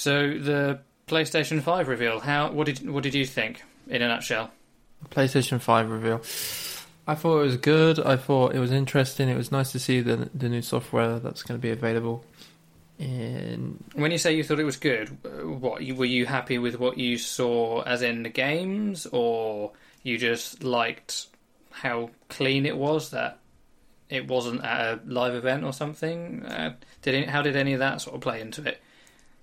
So the PlayStation Five reveal. How? What did what did you think in a nutshell? PlayStation Five reveal. I thought it was good. I thought it was interesting. It was nice to see the the new software that's going to be available. And When you say you thought it was good, what were you happy with what you saw, as in the games, or you just liked how clean it was that it wasn't at a live event or something? Uh, did it, how did any of that sort of play into it?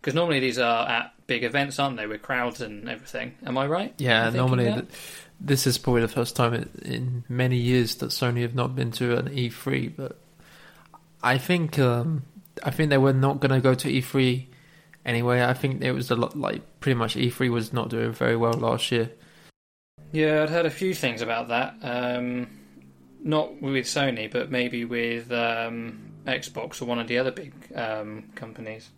Because normally these are at big events, aren't they, with crowds and everything? Am I right? yeah, normally th- this is probably the first time in, many years that Sony have not been to an E3. But I think um, I think they were not going to go to E3 anyway. I think it was a lot like pretty much E3 was not doing very well last year. Yeah, I'd heard a few things about that. Um, not with Sony, but maybe with um, Xbox or one of the other big um, companies.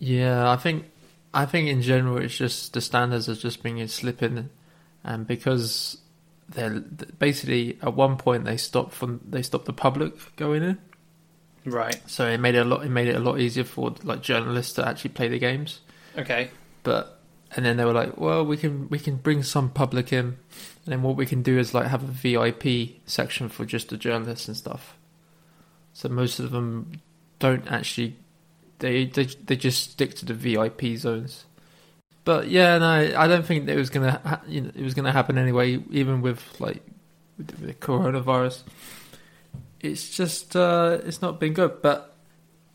Yeah, I think I think in general it's just the standards are just being slipping, and because they're basically at one point they stopped from they stopped the public going in, Right. so it made it a lot it made it a lot easier for like journalists to actually play the games. Okay. But and then they were like, well, we can we can bring some public in, and then what we can do is like have a VIP section for just the journalists and stuff. So most of them don't actually they they they just stick to the VIP zones. But yeah, no, I don't think it was gonna ha- you know, it was gonna happen anyway. Even with like with the- coronavirus, it's just uh, it's not been good. But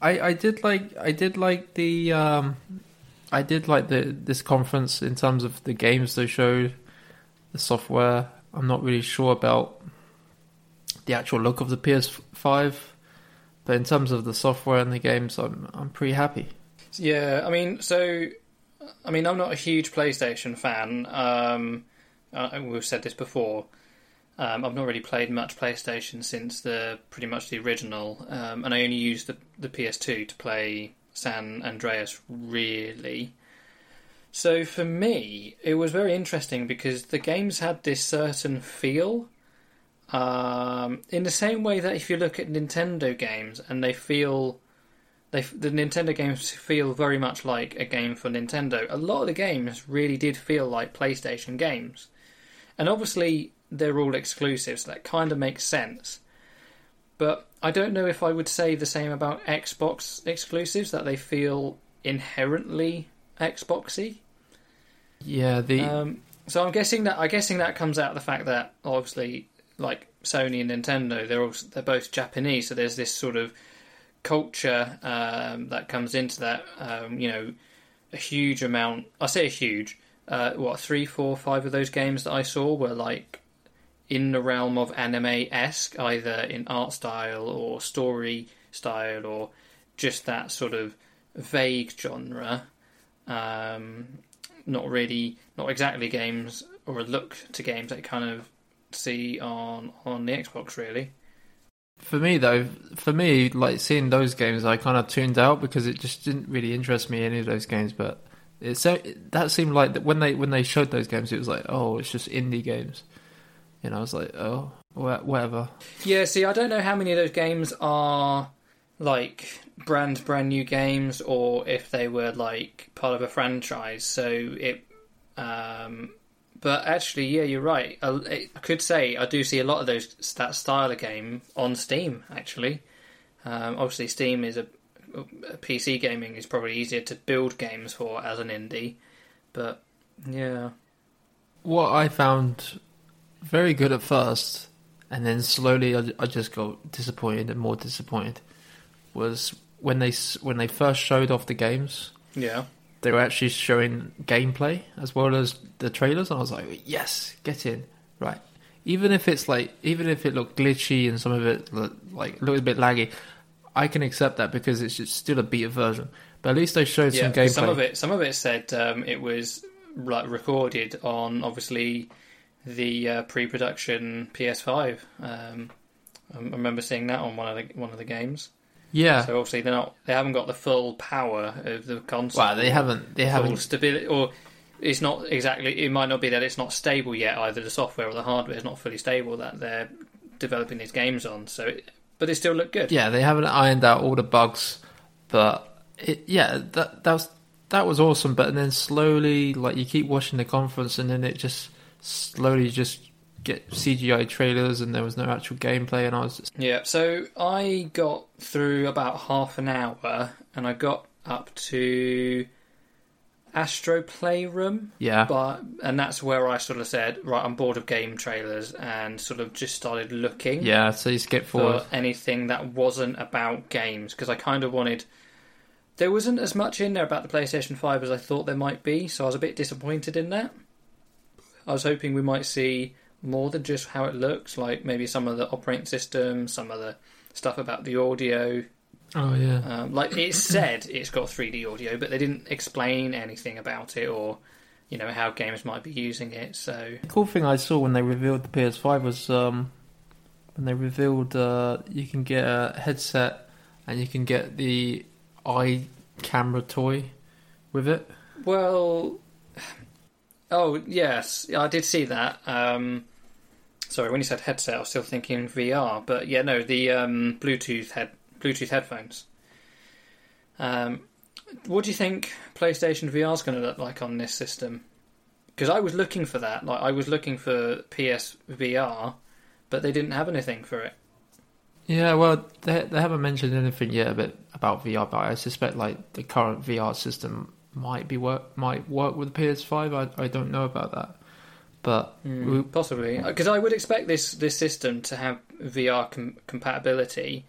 I I did like I did like the um, I did like the this conference in terms of the games they showed, the software. I'm not really sure about the actual look of the PS5, but in terms of the software and the games, I'm I'm pretty happy. Yeah, I mean, so, I mean, I'm not a huge PlayStation fan. Um, uh, we've said this before. Um, I've not really played much PlayStation since the pretty much the original, um, and I only used the the PS2 to play San Andreas. Really, so for me, it was very interesting because the games had this certain feel. Um, in the same way that if you look at Nintendo games and they feel they the Nintendo games feel very much like a game for Nintendo. A lot of the games really did feel like PlayStation games, and obviously they're all exclusive, so that kind of makes sense. But I don't know if I would say the same about Xbox exclusives that they feel inherently Xboxy. Yeah, the Um, so I'm guessing that I'm guessing that comes out of the fact that obviously, like Sony and Nintendo, they're also, they're both Japanese, so there's this sort of culture um, that comes into that. Um, you know, a huge amount. I say a huge. Uh, what three, four, five of those games that I saw were like in the realm of anime esque, either in art style or story style, or just that sort of vague genre. Um, not really, not exactly games or a look to games that kind of see on on the Xbox. Really, for me though, for me like seeing those games, I kind of tuned out because it just didn't really interest me any of those games. But it so that seemed like that when they when they showed those games, it was like oh, it's just indie games, and I was like oh, whatever. yeah. See, I don't know how many of those games are like brand brand new games or if they were like part of a franchise. So it, um, but actually, yeah, you're right. I, I could say I do see a lot of those that style of game on Steam. Actually, um, obviously, Steam is a, a PC gaming is probably easier to build games for as an indie, but yeah. What I found very good at first, and then slowly I, I just got disappointed and more disappointed, was when they when they first showed off the games. Yeah. They were actually showing gameplay as well as the trailers, and I was like, "Yes, get in!" Right, even if it's like, even if it looked glitchy and some of it look, like looked a bit laggy, I can accept that because it's just still a beta version. But at least they showed Yeah, some gameplay. some of it, some of it said um, it was like recorded on obviously the uh, pre-production PS5. Um, I remember seeing that on one of the one of the games. Yeah, So obviously they're not, they haven't got the full power of the console. well, they haven't, they full haven't stability, or it's not exactly. It might not be that it's not stable yet. Either the software or the hardware is not fully stable that they're developing these games on. So, it, but they still look good. Yeah, they haven't ironed out all the bugs, but it, yeah, that that was that was awesome. But and then slowly, like you keep watching the conference, and then it just slowly just get CGI trailers, and there was no actual gameplay, and I was just Yeah, so I got through about half an hour and I got up to Astro Playroom, yeah, but and that's where I sort of said, right, I'm bored of game trailers and sort of just started looking yeah. So you skip forward. for anything that wasn't about games because I kind of wanted there wasn't as much in there about the PlayStation 5 as I thought there might be, so I was a bit disappointed in that. I was hoping we might see more than just how it looks, like maybe some of the operating system, some of the stuff about the audio. Oh yeah, Um, like it said, it's got 3D audio, but they didn't explain anything about it or, you know, how games might be using it. So the cool thing I saw when they revealed the PS5 was um, when they revealed uh, you can get a headset and you can get the eye camera toy with it. Well, oh yes, I did see that. Um, sorry, when you said headset, I was still thinking VR, but yeah, no, the um, Bluetooth head Bluetooth headphones. Um, what do you think PlayStation VR is going to look like on this system? Because I was looking for that, like I was looking for PSVR, but they didn't have anything for it. Yeah, well, they they haven't mentioned anything yet about about VR, but I suspect like the current VR system might be work might work with the PS5. I I don't know about that, but we- Possibly, because I would expect this this system to have VR com- compatibility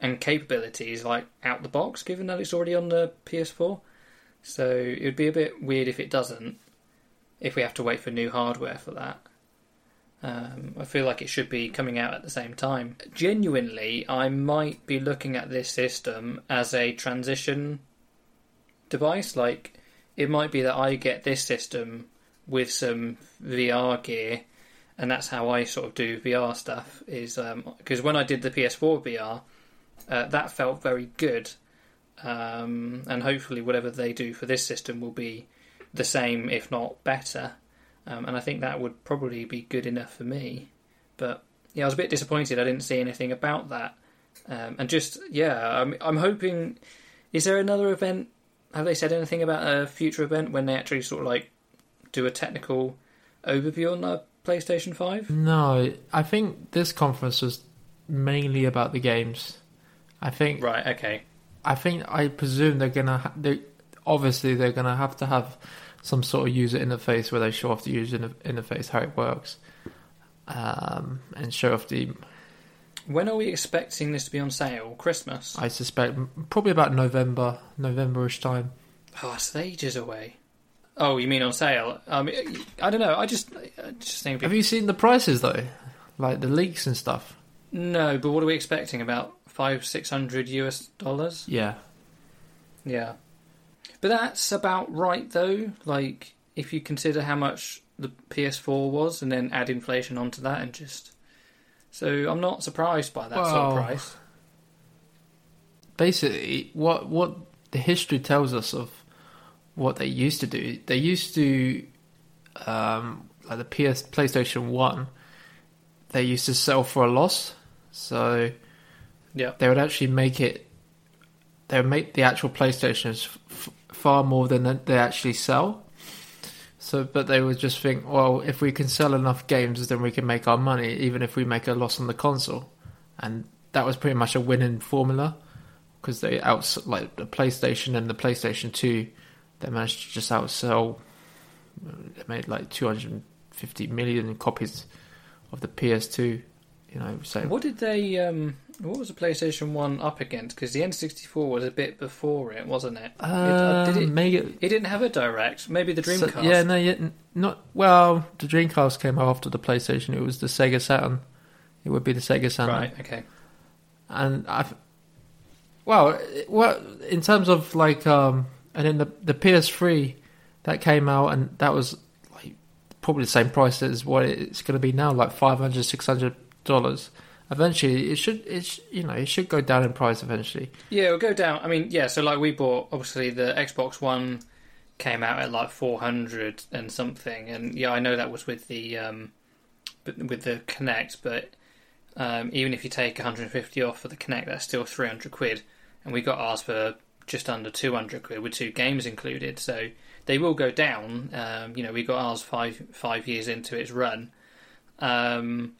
and capabilities like out the box, given that it's already on the PS4. So it would be a bit weird if it doesn't. If we have to wait for new hardware for that, um, I feel like it should be coming out at the same time. Genuinely, I might be looking at this system as a transition device. Like it might be that I get this system with some VR gear, and that's how I sort of do VR stuff. Is because when I did the PS4 VR, uh, that felt very good, um, and hopefully whatever they do for this system will be the same, if not better. Um, and I think that would probably be good enough for me. But yeah, I was a bit disappointed I didn't see anything about that. Um, and just yeah, I'm I'm hoping. Is there another event? Have they said anything about a future event when they actually sort of like do a technical overview on the PlayStation Five? no, I think this conference was mainly about the games. I think Right. Okay. I think I presume they're gonna ha- they obviously they're gonna have to have some sort of user interface where they show off the user inter- interface how it works, um, and show off the. When are we expecting this to be on sale? Christmas. I suspect probably about November, Novemberish time. Oh, it's ages away. Oh, you mean on sale? Um, I don't know. I just, I just think. Have you seen the prices though, like the leaks and stuff? No, but what are we expecting? About five, six hundred US dollars? Yeah, Yeah. But that's about right, though. Like, if you consider how much the PS4 was, and then add inflation onto that, and just. So I'm not surprised by that sort of price. basically what what the history tells us of what they used to do. They used to um, like the PS PlayStation One. They used to sell for a loss, so Yeah. they would actually make it. They would make the actual PlayStations f- far more than they actually sell. So, but they would just think, well, if we can sell enough games, then we can make our money, even if we make a loss on the console. And that was pretty much a winning formula because they outs like the PlayStation and the PlayStation Two, they managed to just outsell. They made like 250 million copies of the PS2. You know, so What did they? Um, what was the PlayStation One up against? Because the N64 was a bit before it, wasn't it? it uh, did it? Um, Mega, It didn't have a direct. Maybe the So- Dreamcast. yeah, no, yeah, not well. The Dreamcast came after the PlayStation. It was the Sega Saturn. It would be the Sega Saturn, Right. Okay. and I've well, well, in terms of like, um, and then the the PS3 that came out, and that was like probably the same price as what it's going to be now, like 500 600 dollars. Eventually, it should, it you know, it should go down in price eventually. Yeah, it'll go down. I mean, yeah. So like we bought obviously the Xbox One came out at like four hundred and something, and yeah, I know that was with the um, with the Kinect, but um, even if you take one hundred and fifty off for the Kinect, that's still three hundred quid, and we got ours for just under 200 quid with two games included. So they will go down. Um, you know, we got ours five five years into its run. Um,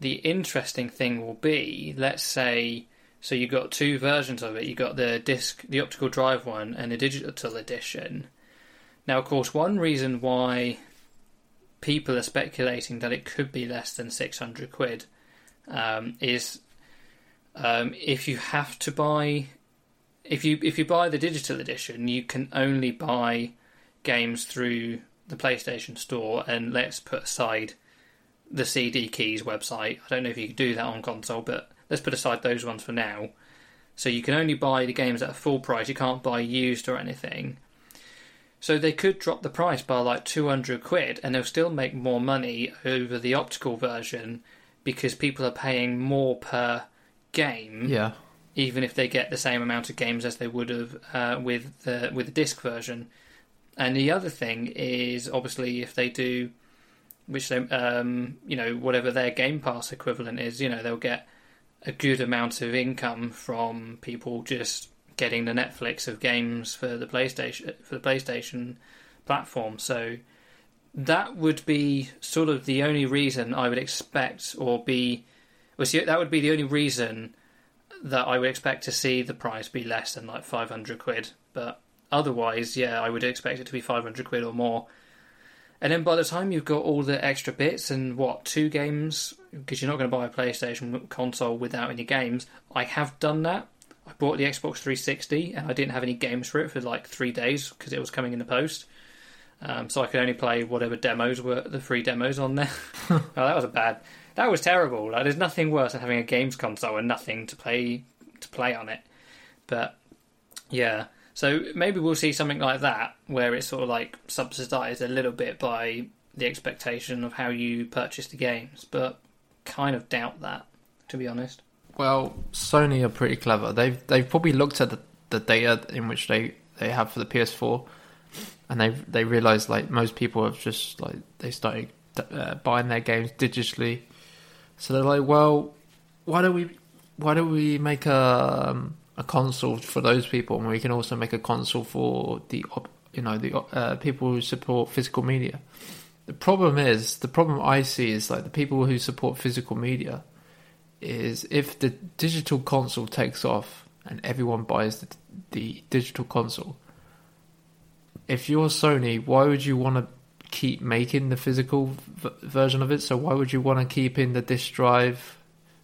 the interesting thing will be, let's say, so you've got two versions of it. you've got the disc, the optical drive one, and the digital edition. Now, of course, one reason why people are speculating that it could be less than 600 quid um, is um, if you have to buy if you if you buy the digital edition you can only buy games through the PlayStation store and let's put aside the CD keys website I don't know if you can do that on console but let's put aside those ones for now so you can only buy the games at a full price you can't buy used or anything so they could drop the price by like 200 quid and they'll still make more money over the optical version because people are paying more per game. Yeah. Even if they get the same amount of games as they would have uh, with the with the disc version. And the other thing is obviously if they do which they um, you know whatever their game pass equivalent is, you know, they'll get a good amount of income from people just getting the Netflix of games for the PlayStation for the PlayStation platform. So that would be sort of the only reason I would expect, or be, well, see, that would be the only reason that I would expect to see the price be less than like five hundred quid. But otherwise, yeah, I would expect it to be five hundred quid or more. And then by the time you've got all the extra bits and what two games, because you're not going to buy a PlayStation console without any games. I have done that. I bought the Xbox 360 and I didn't have any games for it for like three days because it was coming in the post. Um, so I could only play whatever demos were the free demos on there. oh, that was a bad. That was terrible. Like, there's nothing worse than having a games console and nothing to play to play on it. But yeah, so maybe we'll see something like that where it's sort of like subsidised a little bit by the expectation of how you purchase the games, but kind of doubt that to be honest. Well, Sony are pretty clever. They've they've probably looked at the, the data in which they, they have for the PS4, and they they realized like most people have just like they started uh, buying their games digitally, so they're like, well, why don't we why don't we make a um, a console for those people, and we can also make a console for the you know the uh, people who support physical media. The problem is the problem I see is like the people who support physical media is if the digital console takes off and everyone buys the, the digital console, if you're Sony, why would you want to keep making the physical v- version of it? So why would you want to keep in the disk drive,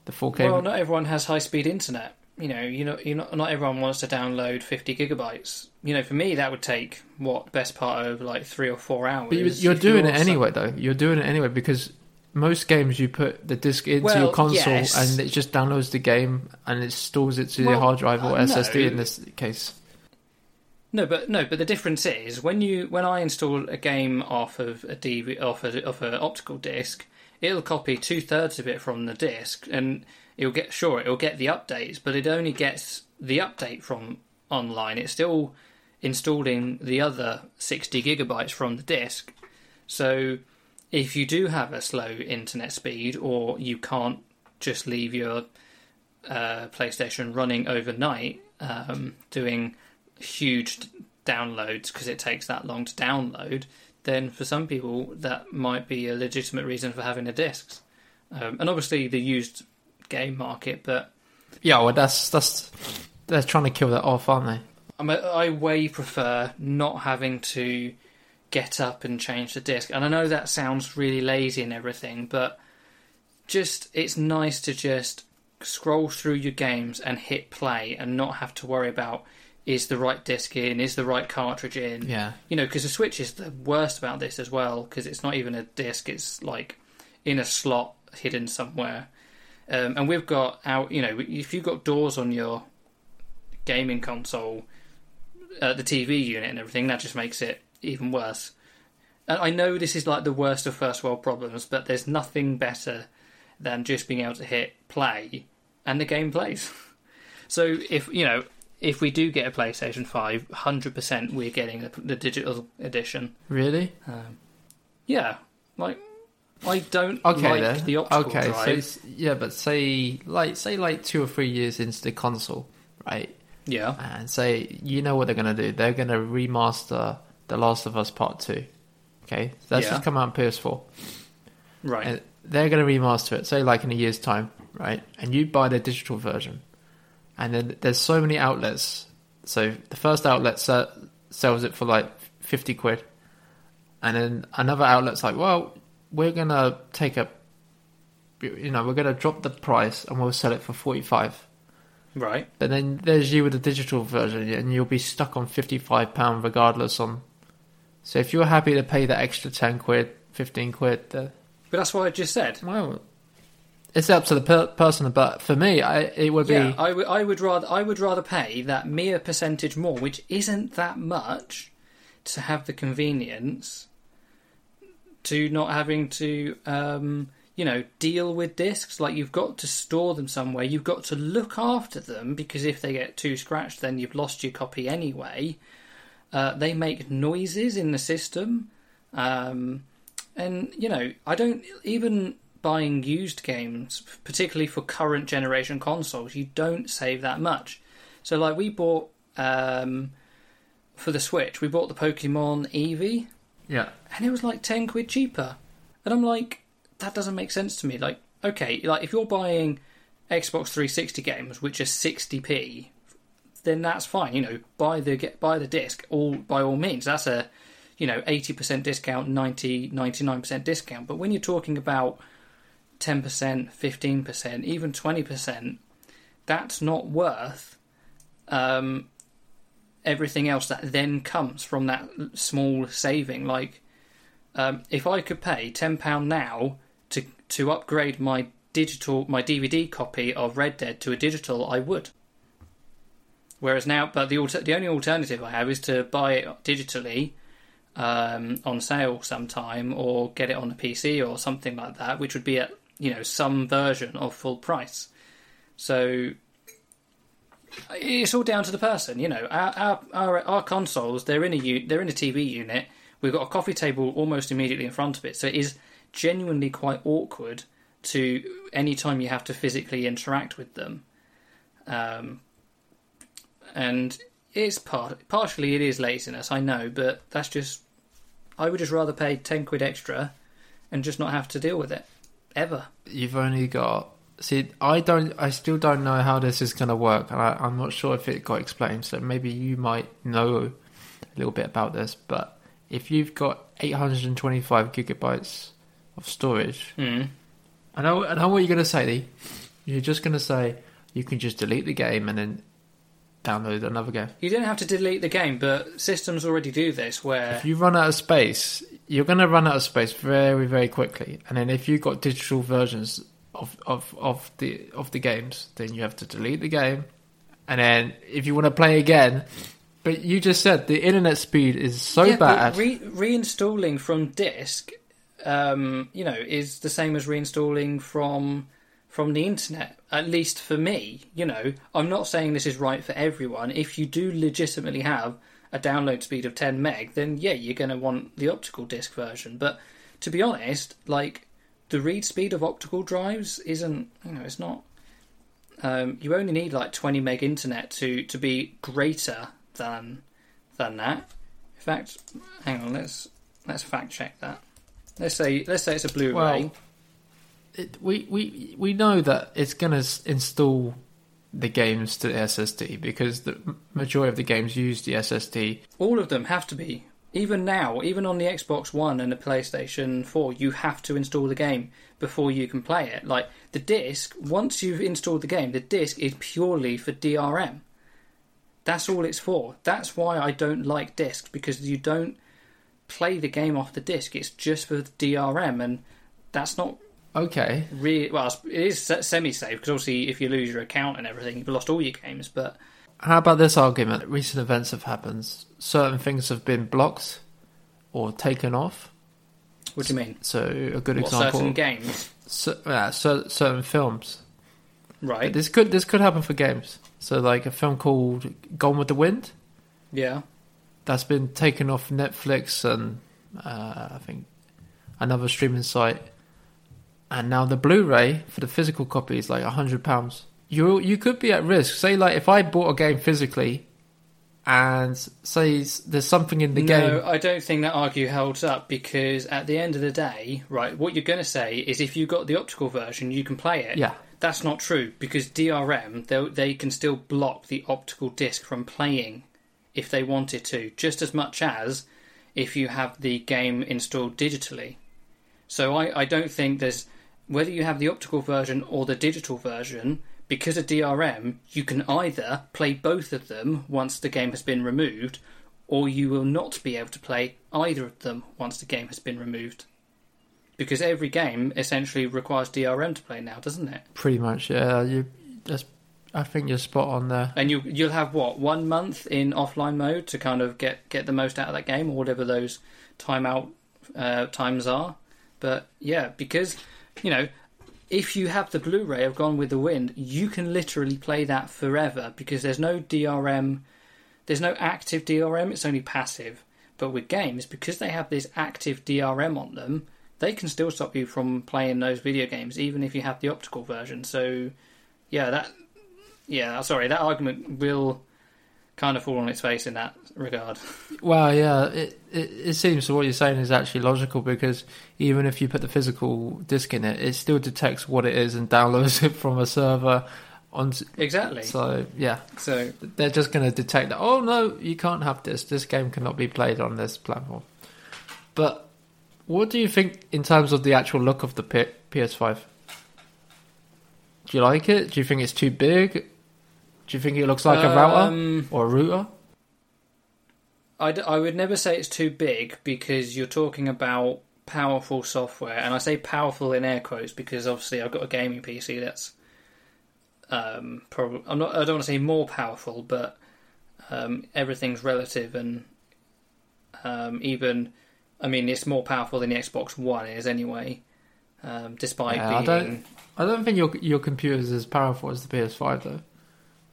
the 4K? Well, not everyone has high speed internet. You know, you know, you know, not everyone wants to download 50 gigabytes. You know, for me, that would take what best part of like three or four hours. But you're, you're doing it anyway, though. You're doing it anyway because most games you put the disc into well, your console yes. and it just downloads the game and it stores it to well, your hard drive or uh, SSD no. in this case. No, but no, but the difference is when you when I install a game off of a DV off a, off an optical disc, it'll copy two thirds of it from the disc, and it'll get sure it'll get the updates, but it only gets the update from online. It's still installing the other sixty gigabytes from the disc, so if you do have a slow internet speed or you can't just leave your uh, PlayStation running overnight, um, doing huge downloads because it takes that long to download, then for some people that might be a legitimate reason for having the discs. Um, and obviously the used game market, but yeah, well, that's that's they're trying to kill that off, aren't they? I, I way prefer not having to get up and change the disc. And I know that sounds really lazy and everything, but just it's nice to just scroll through your games and hit play and not have to worry about is the right disc in, is the right cartridge in. Yeah. You know, because the Switch is the worst about this as well, because it's not even a disc, it's like in a slot hidden somewhere. Um, and we've got out, you know, if you've got doors on your gaming console, uh, the TV unit and everything, that just makes it even worse. And I know this is like the worst of first world problems, but there's nothing better than just being able to hit play and the game plays. so if you know if we do get a PlayStation Five, hundred percent we're getting the, the, digital edition. Really? Um, yeah, like I don't okay, like then. the optical okay, drive. So yeah, but say like say like two or three years into the console, right? Yeah. and say, you know what they're going to do? They're going to remaster The Last of Us Part 2. Okay? That's Yeah. just come out on PS4. Right. And they're going to remaster it, say like in a year's time, right? And you buy the digital version. And then there's so many outlets. So the first outlet se- sells it for like 50 quid. And then another outlet's like, well, we're going to take a, you know, we're going to drop the price and we'll sell it for 45. right. But then there's you with the digital version, and you'll be stuck on fifty-five pound regardless. On so if you're happy to pay that extra ten quid, fifteen quid, then, But that's what I just said. well, it's up to the per- person. But for me, I, it would be Yeah, I would I would rather I would rather pay that mere percentage more, which isn't that much, to have the convenience to not having to um, you know deal with discs. Like you've got to store them somewhere. You've got to look after them because if they get too scratched, then you've lost your copy anyway. Uh, they make noises in the system, um, and you know I don't even buying used games, particularly for current generation consoles, you don't save that much. So, like, we bought um, for the Switch, we bought the Pokemon Eevee, yeah. and it was like ten quid cheaper. And I'm like, that doesn't make sense to me. Like, okay, like if you're buying Xbox 360 games, which are 60p, then that's fine. You know, buy the get buy the disc all by all means. That's a you know 80% discount, 90 99% discount. But when you're talking about 10%, 15%, even 20%, that's not worth um, everything else that then comes from that small saving. Like, um, if I could pay £10 now to, to upgrade my digital, my DVD copy of Red Dead to a digital, I would. Whereas now, but the alter, the only alternative I have is to buy it digitally um, on sale sometime, or get it on a PC or something like that, which would be at you know some version of full price. So it's all down to the person. You know, our our our, our consoles they're in a u- they're in a TV unit. We've got a coffee table almost immediately in front of it, so it is genuinely quite awkward to any time you have to physically interact with them. Um, and it's part partially it is laziness, I know, but that's just I would just rather pay ten quid extra and just not have to deal with it ever. You've only got. See, I don't. I still don't know how this is going to work, and I, I'm not sure if it got explained. So maybe you might know a little bit about this. But if you've got 825 gigabytes of storage, Hmm. I know. I know what you're going to say. Lee. You're just going to say you can just delete the game and then download another game. You don't have to delete the game, but systems already do this where If you run out of space, you're going to run out of space very, very quickly. And then if you've got digital versions of, of, of the of the games, then you have to delete the game. And then if you want to play again, but you just said the internet speed is so Yeah, bad. Re- reinstalling from disk, um, you know, is the same as reinstalling from from the internet. At least for me, you know, I'm not saying this is right for everyone. If you do legitimately have a download speed of 10 meg, then yeah, you're going to want the optical disc version. But to be honest, like the read speed of optical drives isn't, you know, it's not. Um, you only need like 20 meg internet to to be greater than than that. In fact, hang on, let's let's fact check that. Let's say let's say it's a Blu-ray. Well, it, we, we, we know that it's going to install the games to the SSD because the majority of the games use the SSD. All of them have to be. Even now, even on the Xbox One and the PlayStation 4, you have to install the game before you can play it. Like the disc, once you've installed the game, the disc is purely for DRM. That's all it's for. That's why I don't like discs because you don't play the game off the disc. It's just for DRM, and that's not Okay, really well. It is semi-safe because obviously, if you lose your account and everything, you've lost all your games. But How about this argument? Recent events have happened. Certain things have been blocked or taken off. what do you mean? So a good What example, certain games, cer- yeah, cer- certain films. right? This could this could happen for games. So like a film called Gone with the Wind Yeah. that's been taken off Netflix and uh, I think another streaming site, and now the Blu-ray for the physical copy is like a hundred pounds. you you could be at risk. Say like if I bought a game physically, and say there's something in the no, game. No, I don't think that argue holds up because at the end of the day, right, what you're going to say is if you got the optical version, you can play it. Yeah, That's not true because DRM they they can still block the optical disc from playing if they wanted to, just as much as if you have the game installed digitally. So I, I don't think there's whether you have the optical version or the digital version, because of DRM, you can either play both of them once the game has been removed, or you will not be able to play either of them once the game has been removed. Because every game essentially requires DRM to play now, doesn't it? pretty much. Yeah, you. That's, I think you're spot on there. And you you'll have what one month in offline mode to kind of get get the most out of that game or whatever those timeout uh, times are. But yeah, because you know if you have the Blu-ray of Gone with the Wind, you can literally play that forever because there's no DRM, there's no active DRM. It's only passive. But with games, because they have this active DRM on them, they can still stop you from playing those video games, even if you have the optical version. So, yeah, that yeah, sorry, that argument will kind of fall on its face in that regard. Well, yeah, it, it it seems what you're saying is actually logical because even if you put the physical disc in it, it still detects what it is and downloads it from a server. On Exactly. so yeah, So, they're just going to detect that. Oh no, you can't have this. This game cannot be played on this platform. But what do you think in terms of the actual look of the P- PS5? Do you like it? Do you think it's too big? Do you think it looks like a router um, or a router? I, d- I would never say it's too big because you're talking about powerful software, and I say powerful in air quotes because obviously I've got a gaming PC that's um, probably I'm not I don't want to say more powerful, but um, everything's relative, and um, even I mean it's more powerful than the Xbox One is anyway. Um, despite Yeah, I don't- I don't think your your computer is as powerful as the PS5 though.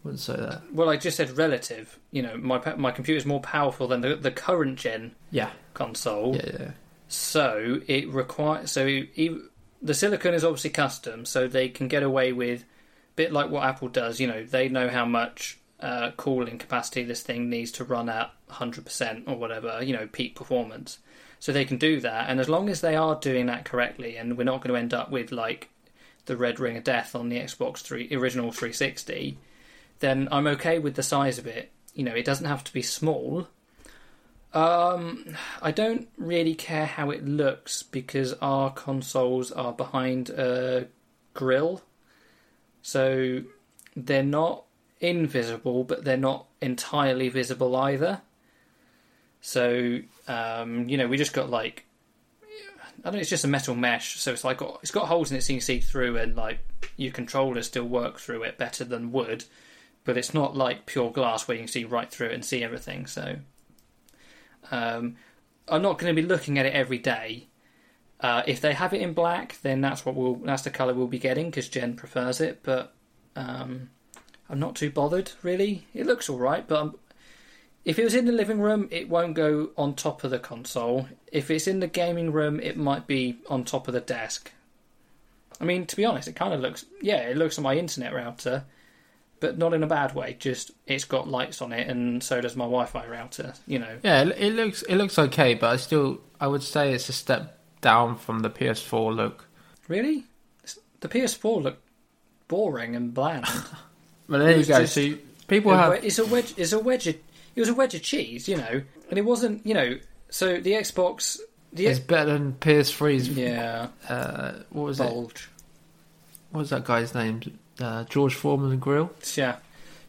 Wouldn't say that. Well, I just said relative. You know, my my computer is more powerful than the, the current gen Yeah, console, yeah, yeah. so it requires. So the silicon is obviously custom, so they can get away with a bit like what Apple does. You know, they know how much uh, cooling capacity this thing needs to run at 100% or whatever. You know, peak performance. So they can do that, and as long as they are doing that correctly, and we're not going to end up with like the red ring of death on the Xbox 3 original 360, then I'm okay with the size of it. You know, it doesn't have to be small. Um, I don't really care how it looks because our consoles are behind a grill, so they're not invisible, but they're not entirely visible either. So, um, you know, we just got like I don't know, it's just a metal mesh, so it's like got, it's got holes in it so you can see through, and like your controllers still work through it better than wood, but it's not like pure glass where you can see right through it and see everything. So, um, I'm not going to be looking at it every day. Uh, if they have it in black, then that's what we'll that's the color we'll be getting because Jen prefers it. But um, I'm not too bothered really. It looks all right, but I'm, if it was in the living room, it won't go on top of the console. If it's in the gaming room, it might be on top of the desk. I mean, to be honest, it kind of looks yeah, it looks like my internet router, but not in a bad way. Just it's got lights on it, and so does my Wi-Fi router. You know, Yeah, it, looks it looks okay, but I still I would say it's a step down from the PS4 look. really, the PS4 looked boring and bland. But there you go. just- See, people have it's a wedge. It's a wedge. Of, it was a wedge of cheese, you know, and it wasn't, you know. So the Xbox, the it's better than PS3's. yeah, Uh, what was it? What was that guy's name? Uh, George Foreman Grill. Yeah.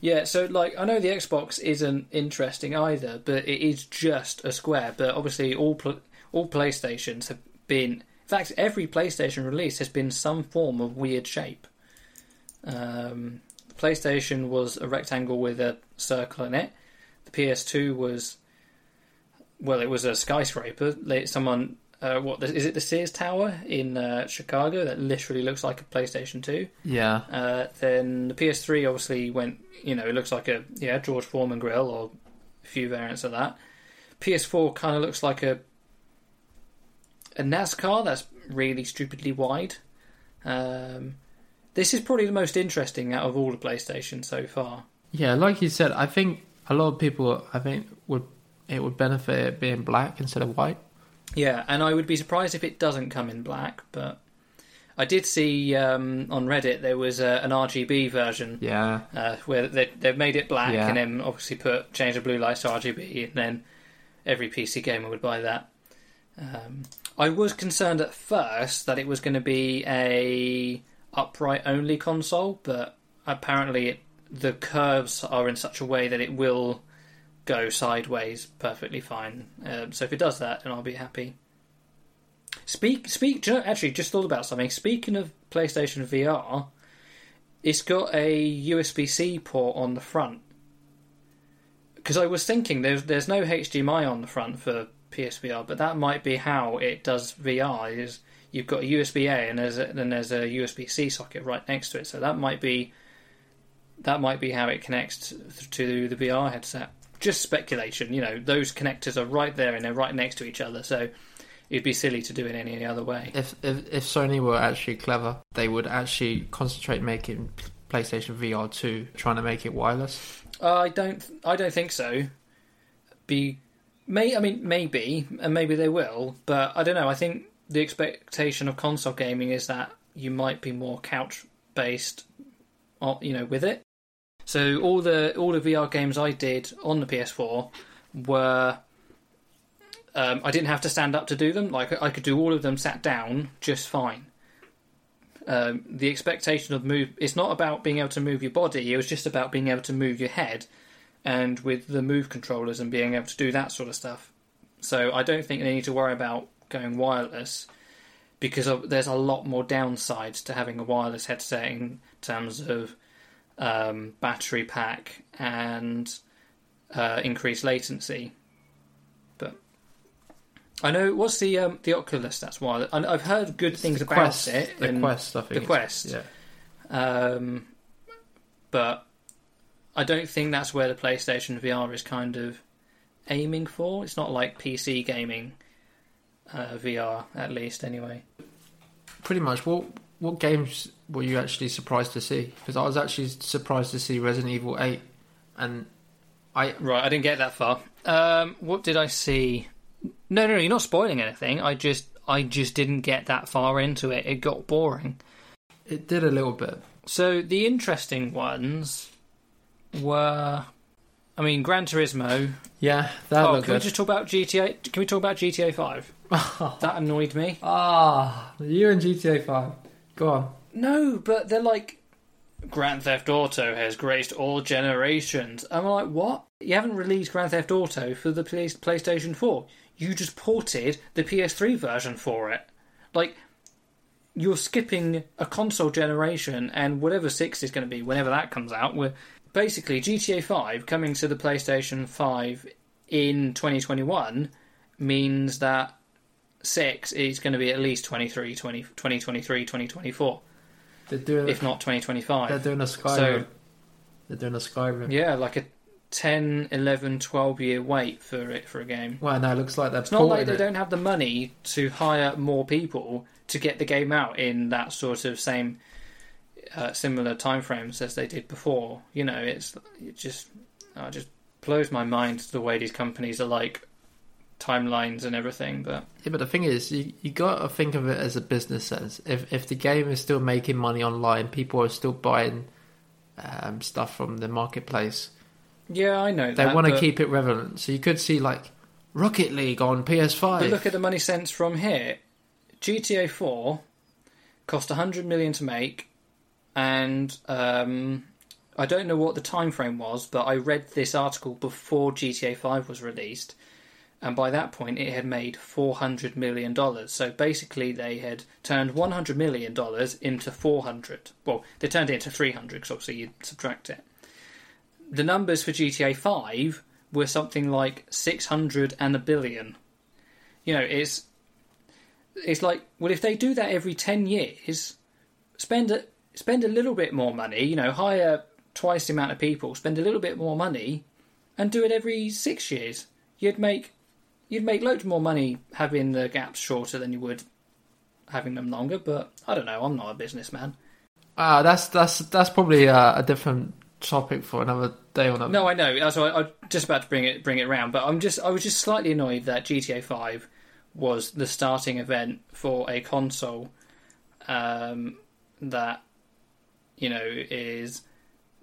Yeah, so like I know the Xbox isn't interesting either, but it is just a square. But obviously, all pl- all PlayStations have been. In fact, every PlayStation release has been some form of weird shape. Um, the PlayStation was a rectangle with a circle in it. The PS2 was, well, it was a skyscraper. Someone, uh, what is it? The Sears Tower in uh, Chicago that literally looks like a PlayStation Two. Yeah, Uh, then the PS3 obviously went, you know, it looks like a yeah George Foreman grill or a few variants of that. PS4 kind of looks like a a NASCAR that's really stupidly wide. Um, this is probably the most interesting out of all the PlayStation so far. Yeah, like you said, I think a lot of people, I think, would it would benefit it being black instead of white. Yeah, and I would be surprised if it doesn't come in black, but I did see um, on Reddit there was a, an RGB version Yeah, uh, where they, they've made it black Yeah. and then obviously put change the blue lights to RGB, and then every PC gamer would buy that. Um, I was concerned at first that it was going to be a upright only console, but apparently it, the curves are in such a way that it will go sideways perfectly fine. Um, so if it does that, then I'll be happy. Speak, speak. you know- actually, just thought about something. Speaking of PlayStation VR, it's got a USB C port on the front. Because I was thinking there's there's no HDMI on the front for PSVR, but that might be how it does VR. Is you've got a USB A and there's a, then there's a USB C socket right next to it, so that might be that might be how it connects to, to the VR headset. Just speculation, you know. Those connectors are right there and they're right next to each other, so it'd be silly to do it any other way. if if if Sony were actually clever, they would actually concentrate making PlayStation VR two, trying to make it wireless. I don't. I don't think so. Be, may I mean maybe, and maybe they will, but I don't know. I think the expectation of console gaming is that you might be more couch based, uh, you know, with it. So all the all the VR games I did on the PS4 were. Um, I didn't have to stand up to do them. Like I could do all of them sat down just fine. Um, the expectation of move it's not about being able to move your body it was just about being able to move your head and with the move controllers and being able to do that sort of stuff so i don't think they need to worry about going wireless because there's a lot more downsides to having a wireless headset in terms of um, battery pack and uh, increased latency but I know what's the um, the Oculus. That's why I- I've heard good things about Quest, it. the Quest, I think. the Quest. yeah. um, but I don't think that's where the PlayStation VR is kind of aiming for. It's not like PC gaming uh, VR, at least, anyway. Pretty much. What what games were you actually surprised to see? Because I was actually surprised to see Resident Evil Eight, and I Right, I didn't get that far. Um, what did I see? No, no, no, you're not spoiling anything. I just, I just didn't get that far into it. It got boring. it did a little bit. So the interesting ones were, I mean, Gran Turismo. Yeah, that oh, looked can we just talk about GTA? Can we talk about GTA Five? that annoyed me. Ah, you and GTA Five. Go on. No, but they're like Grand Theft Auto has graced all generations. I'm like, what? You haven't released Grand Theft Auto for the PlayStation 4. You just ported the PS3 version for it. Like, you're skipping a console generation and whatever 6 is going to be, whenever that comes out. We're basically GTA 5 coming to the PlayStation 5 in 2021 means that 6 is going to be at least 23, 20, 2023, 2024 They're doing. if not 2025. they're doing a Skyrim. So- they're doing a Skyrim. Yeah, like a 10, 11, 12 year wait for it for a game. Well, no, it looks like they're It's not like they it. don't have the money to hire more people to get the game out in that sort of same uh, similar timeframes as they did before. You know, it's it just it just blows my mind the way these companies are like timelines and everything. But Yeah, but the thing is, you you got to think of it as a business sense. If if the game is still making money online, people are still buying um, stuff from the marketplace. yeah, I know They want to but- keep it relevant. So you could see like Rocket League on PS5. But look at the money sense from here. GTA 4 cost 100 million to make, and um, I don't know what the time frame was, but I read this article before GTA 5 was released, and by that point it had made 400 million dollars. So basically, they had turned 100 million dollars into 400. Well, they turned it into 300 because obviously you subtract it. The numbers for GTA 5 were something like 600 and a billion. You know, it's it's like well, if they do that every 10 years, spend a spend a little bit more money. You know, hire twice the amount of people, spend a little bit more money, and do it every six years. You'd make you'd make loads more money having the gaps shorter than you would having them longer. But I don't know. I'm not a businessman. Ah, that's that's that's probably uh, a different topic for another day on a No, I know. That's why I'm just about to bring it bring it around. But I'm just I was just slightly annoyed that GTA Five was the starting event for a console um, that you know is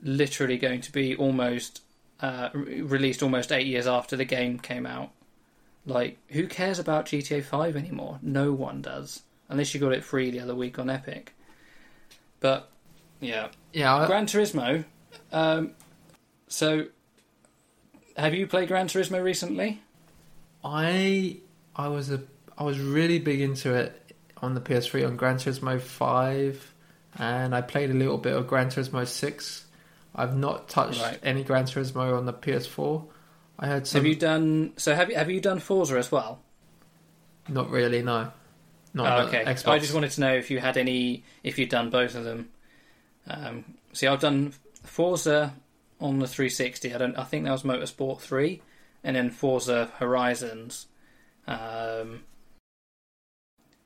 literally going to be almost uh, re- released almost eight years after the game came out. Like, who cares about GTA Five anymore? No one does, unless you got it free the other week on Epic. But yeah, yeah. I, Gran Turismo. Um, so, have you played Gran Turismo recently? I I was a I was really big into it on the PS3 on Gran Turismo Five, and I played a little bit of Gran Turismo Six. I've not touched Right. any Gran Turismo on the PS4. I had some. Have you done? So have you have you done Forza as well? Not really, no. Not Oh, okay. Xbox. I just wanted to know if you had any, if you'd done both of them. Um, see, I've done Forza on the 360. I don't. I think that was Motorsport 3, and then Forza Horizons. Um,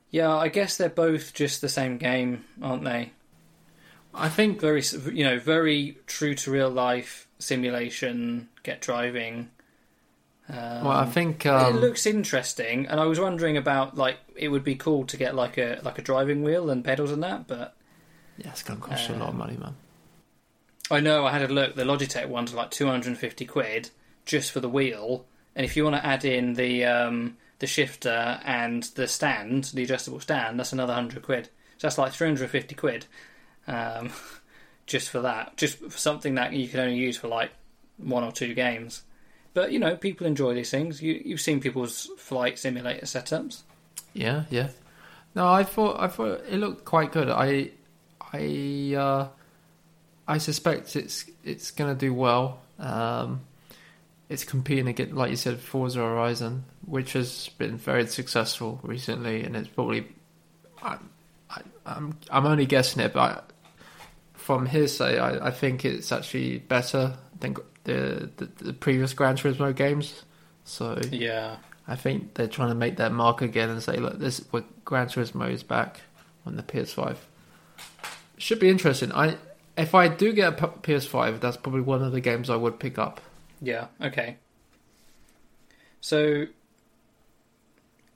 yeah, I guess they're both just the same game, aren't they? I think Very, you know, very true to real life simulation, get driving. Um, well, I think it um, looks interesting, and I was wondering about like it would be cool to get like a like a driving wheel and pedals and that, but yeah, it's to cost you a lot of Um, money, man. I know I had a look. The Logitech ones are like two hundred and fifty quid just for the wheel, and if you want to add in the um, the shifter and the stand, the adjustable stand, that's another hundred quid. So that's like three hundred and fifty quid, um, just for that, just for something that you can only use for like one or two games. But you know, people enjoy these things. You you've seen people's flight simulator setups. Yeah, yeah. No, I thought I thought it looked quite good. I I uh, I suspect it's it's going to do well. Um, it's competing against, like you said, Forza Horizon, which has been very successful recently, and it's probably I, I, I'm I'm only guessing it, but from hearsay, I, I think it's actually better than the, the the previous Gran Turismo games. So Yeah, I think they're trying to make that mark again and say, look, this what Gran Turismo is back on the PS5. Should be interesting. I if I do get a PS5, that's probably one of the games I would pick up. Yeah. Okay. So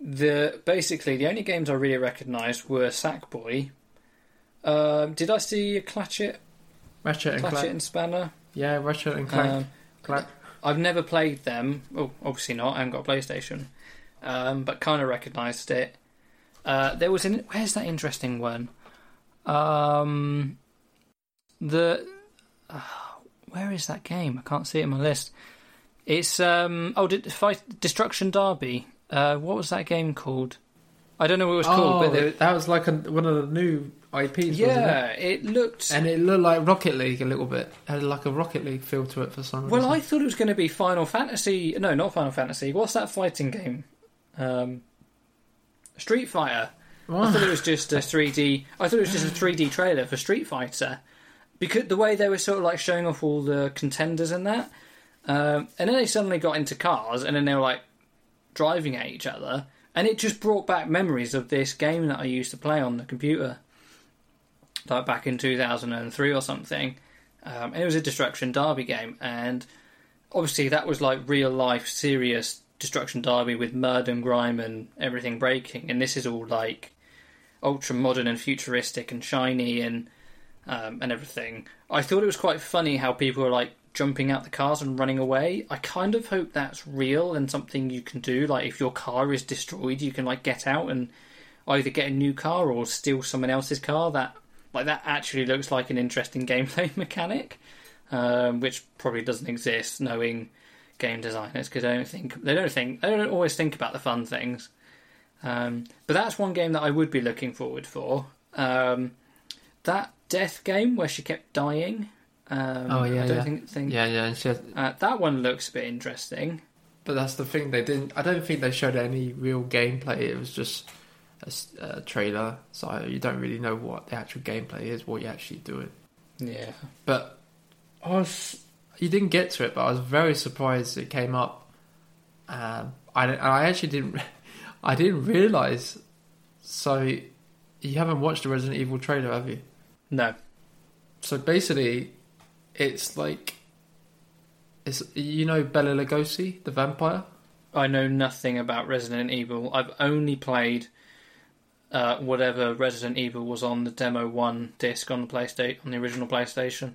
the basically the only games I really recognised were Sackboy. Um, did I see Clatchit, Ratchet and Clatchit Clank. and Spanner? Yeah, Ratchet and Clank. Um, Clank. I've never played them. Oh, obviously not. I haven't got a PlayStation, um, but kind of recognised it. Uh, there was an where's that interesting one? Um, the uh, where is that game? I can't see it on my list. It's um oh did fight Destruction Derby. Uh, what was that game called? I don't know what it was called, oh, but there, that was like a, one of the new IPs, wasn't it? yeah, it looked. And it looked like Rocket League a little bit. It had like a Rocket League feel to it for some reason. Well, I thought it was going to be Final Fantasy. No, not Final Fantasy. What's that fighting game? Um, Street Fighter. I thought it was just a 3D. I thought it was just a 3D trailer for Street Fighter, because the way they were sort of like showing off all the contenders and that, um, and then they suddenly got into cars, and then they were like driving at each other, and it just brought back memories of this game that I used to play on the computer, like back in 2003 or something. Um, it was a Destruction Derby game, and obviously that was like real life, serious Destruction Derby with mud and grime and everything breaking, and this is all like ultra modern and futuristic and shiny and um, and everything. I thought it was quite funny how people were like jumping out the cars and running away. I kind of hope that's real and something you can do. Like if your car is destroyed, you can like get out and either get a new car or steal someone else's car. That like that actually looks like an interesting gameplay mechanic, um, which probably doesn't exist. Knowing game designers, because they don't think they don't think they don't always think about the fun things. Um, but that's one game that I would be looking forward for. Um, that death game where she kept dying. Um, Oh, yeah, I don't yeah. think, think yeah, yeah. Had, uh, that one looks a bit interesting. but that's the thing. They didn't. I don't think they showed any real gameplay. It was just a, a trailer, so you don't really know what the actual gameplay is, what you're actually doing. Yeah, But I was. You didn't get to it, but I was very surprised it came up. Um, I I actually didn't. I didn't realize. So, you haven't watched the Resident Evil trailer, have you? no, so basically, it's like it's you know Bela Lugosi, the vampire. I know nothing about Resident Evil. I've only played uh, whatever Resident Evil was on the demo one disc on the PlayStation on the original PlayStation.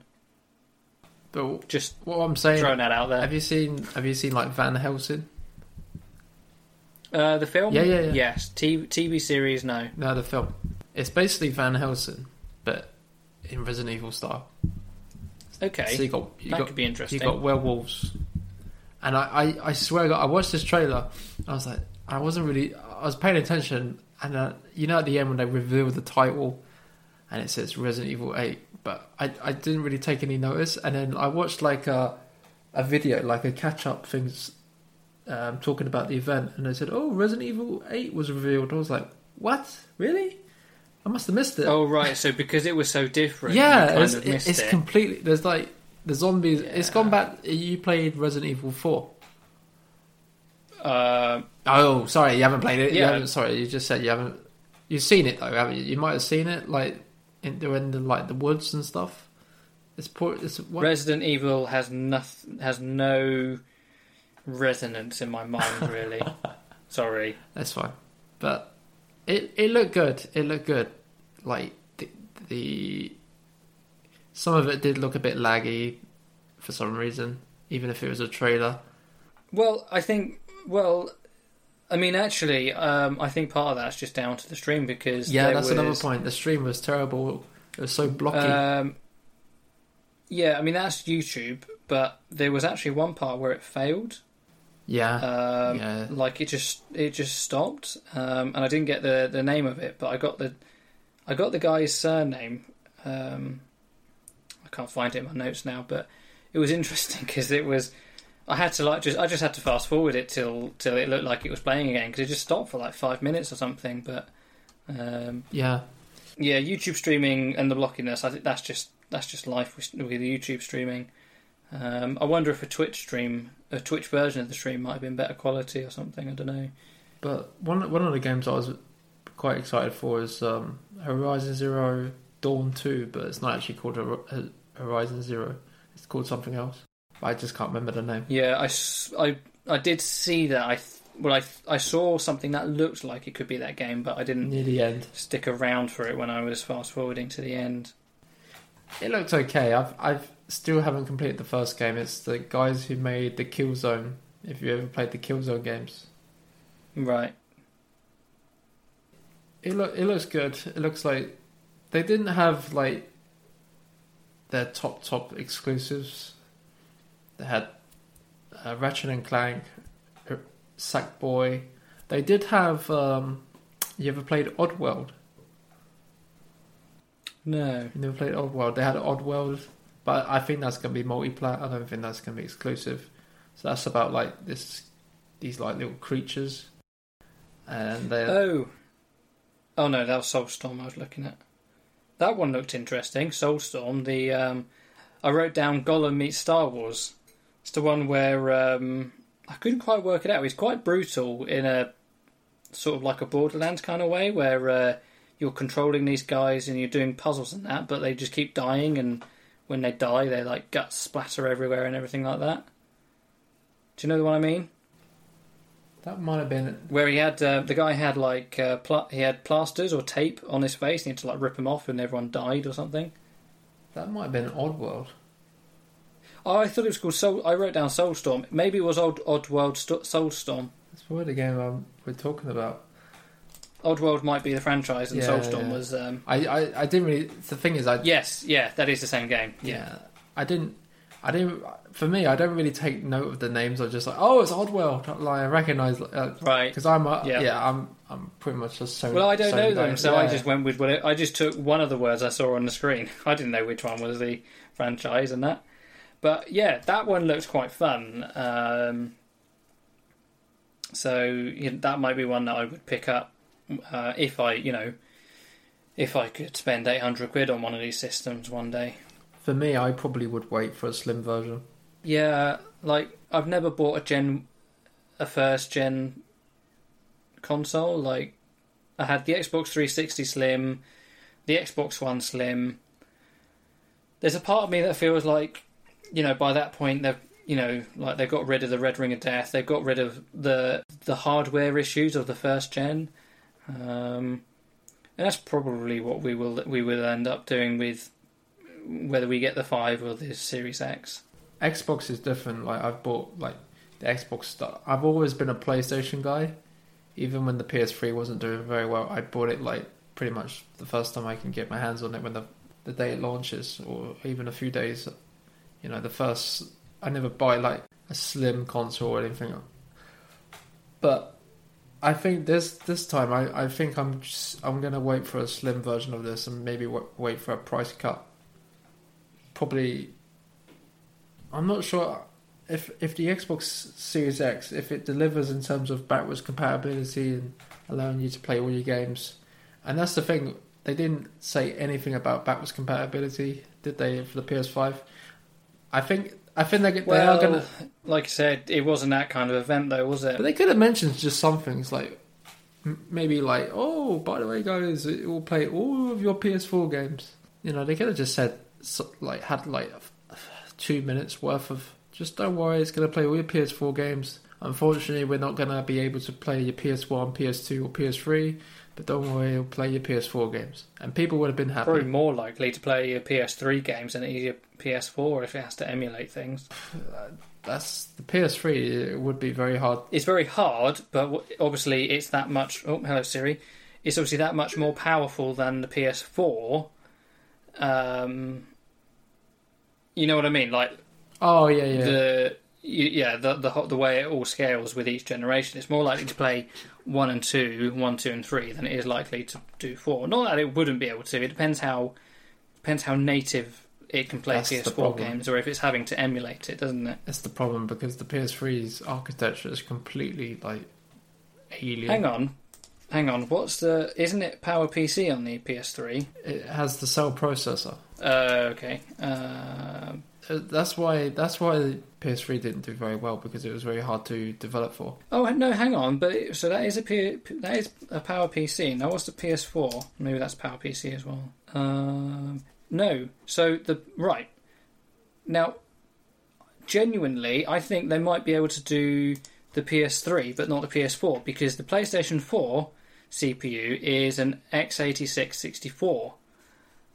But Just what I'm saying, throwing that out there. have you seen have you seen like Van Helsing? Uh, the film? Yeah, yeah, yeah. Yes. TV, TV series? No. No, the film. It's basically Van Helsing, but in Resident Evil style. Okay. So you got you that got could be interesting. you got werewolves, and I, I, I swear God, I watched this trailer. I was like, I wasn't really, I was paying attention, and uh, you know, at the end when they reveal the title, and it says Resident Evil Eight, but I, I didn't really take any notice, and then I watched like a, a video, like a catch up things, um, talking about the event, and they said, oh, Resident Evil Eight was revealed. I was like, what, really? I must have missed it. Oh right, so because it was so different, Yeah, it's, of it's it. completely. There's like the zombies. It's gone back. You played Resident Evil Four. Uh, Oh, sorry, you haven't played it. You Yeah. haven't, sorry, you just said you haven't. You've seen it though, haven't you? You might have seen it, like in they're in the like the woods and stuff. It's poor. It's what? Resident Evil has nothing, has no resonance in my mind really. Sorry. That's fine, but it it looked good. It looked good. Like the, the some of it did look a bit laggy for some reason, even if it was a trailer. Well, I think. Well, I mean, actually, um, I think part of that's just down to the stream because Yeah, that's another point. The stream was terrible. It was so blocky. Um, yeah, I mean that's YouTube, but there was actually one part where it failed. yeah, Um, yeah. Like it just it just stopped, um, and I didn't get the the name of it, but I got the I got the guy's surname. Um, I can't find it in my notes now, but it was interesting because it was. I had to like just I just had to fast forward it till till it looked like it was playing again because it just stopped for like five minutes or something. But um, yeah. yeah, YouTube streaming and the blockiness. I think that's just that's just life with, with YouTube streaming. Um, I wonder if a Twitch stream, a Twitch version of the stream, might have been better quality or something. I don't know. But one one of the games I was quite excited for is um, Horizon Zero Dawn Two, but it's not actually called Hor- Horizon Zero. It's called something else. I just can't remember the name. Yeah, I, I, I did see that. I well, I I saw something that looked like it could be that game, but I didn't Near the end, stick around for it when I was fast forwarding to the end. it looked okay. I've I've still haven't completed the first game. It's the guys who made the Killzone. If you ever played the Killzone games, Right. it look it looks good. It looks like they didn't have like their top top exclusives. They had uh, Ratchet and Clank, uh, Sackboy. They did have. Um, you ever played Oddworld? No. You never played Oddworld. They had Oddworld, but I think that's going to be multiplayer. I don't think that's going to be exclusive. So that's about like this, these like little creatures, and they. Oh. Oh no, that was Soulstorm I was looking at. That one looked interesting. Soulstorm. The um, I wrote down Gollum meets Star Wars. It's the one where um, I couldn't quite work it out. It's quite brutal in a sort of like a Borderlands kind of way, where uh, you're controlling these guys and you're doing puzzles and that, but they just keep dying, and when they die, they like guts splatter everywhere and everything like that. Do you know what I mean? that might have been where he had uh, the guy had like uh, pl- he had plasters or tape on his face. And he had to like rip them off, and everyone died or something. that might have been Oddworld. Oh, I thought it was called Soul. I wrote down Soulstorm. Maybe it was Odd Oddworld St- Soulstorm. That's probably the game um, we're talking about. Oddworld might be the franchise, and Yeah, Soulstorm yeah. was. Um, I, I, I didn't really. The thing is, I yes, yeah, that is the same game. Yeah, yeah, I didn't. I didn't. For me, I don't really take note of the names. I'm just like, oh, it's Oddworld. Like I recognize because right. I'm a, Yeah. yeah. I'm I'm pretty much just so. Well, I don't so know them, so I Yeah. just went with what I just took one of the words I saw on the screen. I didn't know which one was the franchise and that. But yeah, that one looked quite fun. Um, so you know, that might be one that I would pick up uh, if I, you know, if I could spend eight hundred quid on one of these systems one day. For me, I probably would wait for a slim version. Yeah, like I've never bought a gen, a first gen console. Like I had the Xbox 360 Slim, the Xbox One Slim. there's a part of me that feels like, you know, by that point they've, you know, like they've got rid of the Red Ring of Death, they've got rid of the the hardware issues of the first gen, um, and that's probably what we will we will end up doing with whether we get the five or the Series X. Xbox is different. Like I've bought like the Xbox stuff. I've always been a PlayStation guy. Even when the PS3 wasn't doing very well, I bought it like pretty much the first time I can get my hands on it when the the day it launches, or even a few days. You know, the first I never buy like a slim console or anything. But I think this this time I, I think I'm just, I'm gonna wait for a slim version of this and maybe wait for a price cut. Probably. I'm not sure if if the Xbox Series X if it delivers in terms of backwards compatibility and allowing you to play all your games, and that's the thing they didn't say anything about backwards compatibility, did they, for the PS5? I think I think they, they Well, are gonna, like I said, it wasn't that kind of event though, was it? but they could have mentioned just some things like maybe like, oh, by the way, guys, it will play all of your PS4 games. You know, they could have just said like had like two minutes worth of just don't worry, it's going to play all your PS4 games. Unfortunately, we're not going to be able to play your PS1, PS2, or PS3, but don't worry, it'll play your PS4 games. And people would have been happy. Probably more likely to play your PS3 games than your PS4 if it has to emulate things. That's the PS3. It would be very hard. It's very hard, but obviously it's that much. Oh, hello Siri. It's obviously that much more powerful than the PS4. Um, you know what I mean? Like Oh yeah, yeah. the yeah the, the the way it all scales with each generation. It's more likely to play one and two, one, two, and three than it is likely to do four. Not that it wouldn't be able to. It depends how depends how native it can play That's PS4 games, or if it's having to emulate it, doesn't it? That's the problem because the PS3's architecture is completely like alien. Hang on, hang on. What's the? Isn't it Power PC on the PS3? It has the cell processor. Uh, okay. Uh, That's why. That's why the PS3 didn't do very well because it was very hard to develop for. oh no, hang on. But it, so that is a P, that is a Power PC. Now what's the PS4? Maybe that's Power PC as well. Um, no. So the right now, genuinely, I think they might be able to do the PS3, but not the PS4 because the PlayStation 4 CPU is an x86 64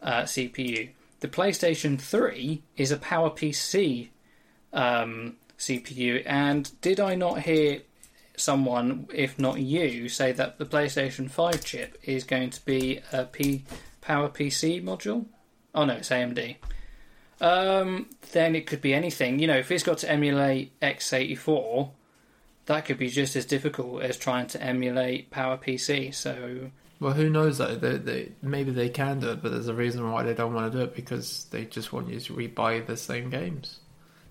uh, CPU. The PlayStation 3 is a PowerPC um, CPU, and did I not hear someone, if not you, say that the PlayStation 5 chip is going to be a P PowerPC module? Oh no, it's AMD. Um, then it could be anything. You know, if it's got to emulate x84, that could be just as difficult as trying to emulate PowerPC. So Well, who knows that? They, they, maybe they can do it, but there's a reason why they don't want to do it because they just want you to rebuy the same games.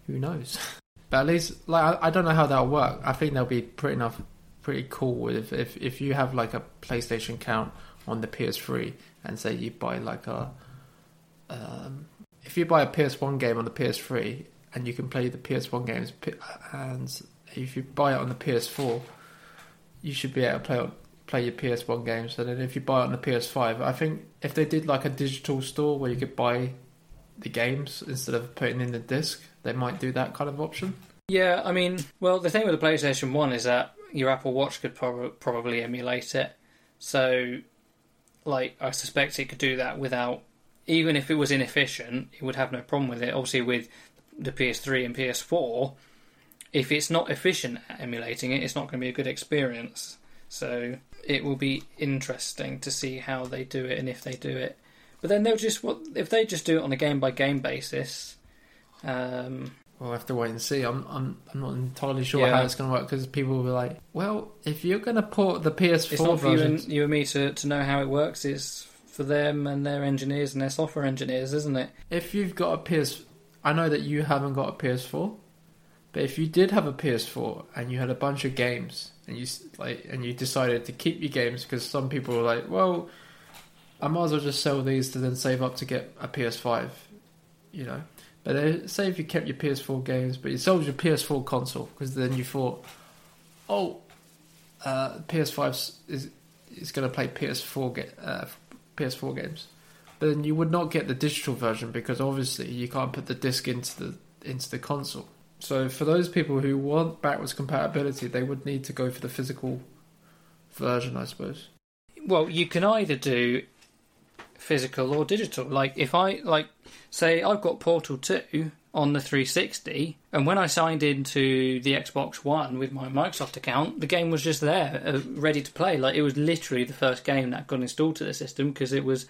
Who knows? But at least, like, I, I don't know how that'll work. I think they'll be pretty enough, pretty cool if if if you have like a PlayStation account on the PS3 and say you buy like a, um, if you buy a PS1 game on the PS3 and you can play the PS1 games, and if you buy it on the PS4, you should be able to play on play your PS1 games. And then if you buy it on the PS5, I think if they did like a digital store where you could buy the games instead of putting in the disc, they might do that kind of option. Yeah, I mean, well, the thing with the PlayStation 1 is that your Apple Watch could prob- probably emulate it. So, like, I suspect it could do that without, even if it was inefficient, it would have no problem with it. Obviously, with the PS3 and PS4, if it's not efficient at emulating it, it's not going to be a good experience. So, it will be interesting to see how they do it and if they do it. But then they'll just, what if they just do it on a game by game basis? Um, We'll have to wait and see. I'm I'm I'm not entirely sure Yeah. how it's going to work because people will be like, well, if you're going to port the PS4 It's not for you version, and, you and me to, to know how it works. It's for them and their engineers and their software engineers, isn't it? if you've got a PS, I know that you haven't got a PS4, but if you did have a PS4 and you had a bunch of games and you like and you decided to keep your games because some people were like, well, I might as well just sell these to then save up to get a PS5, you know. But uh, say if you kept your PS4 games, but you sold your PS4 console because then you thought, oh, uh, PS5 is is going to play PS4 ga- uh, PS4 games. But then you would not get the digital version because obviously you can't put the disc into the into the console. So for those people who want backwards compatibility, they would need to go for the physical version, I suppose. Well, you can either do physical or digital. Like if I like say I've got Portal 2 on the 360 and when I signed into the Xbox One with my Microsoft account, the game was just there, uh, ready to play. Like it was literally the first game that got installed to the system because it was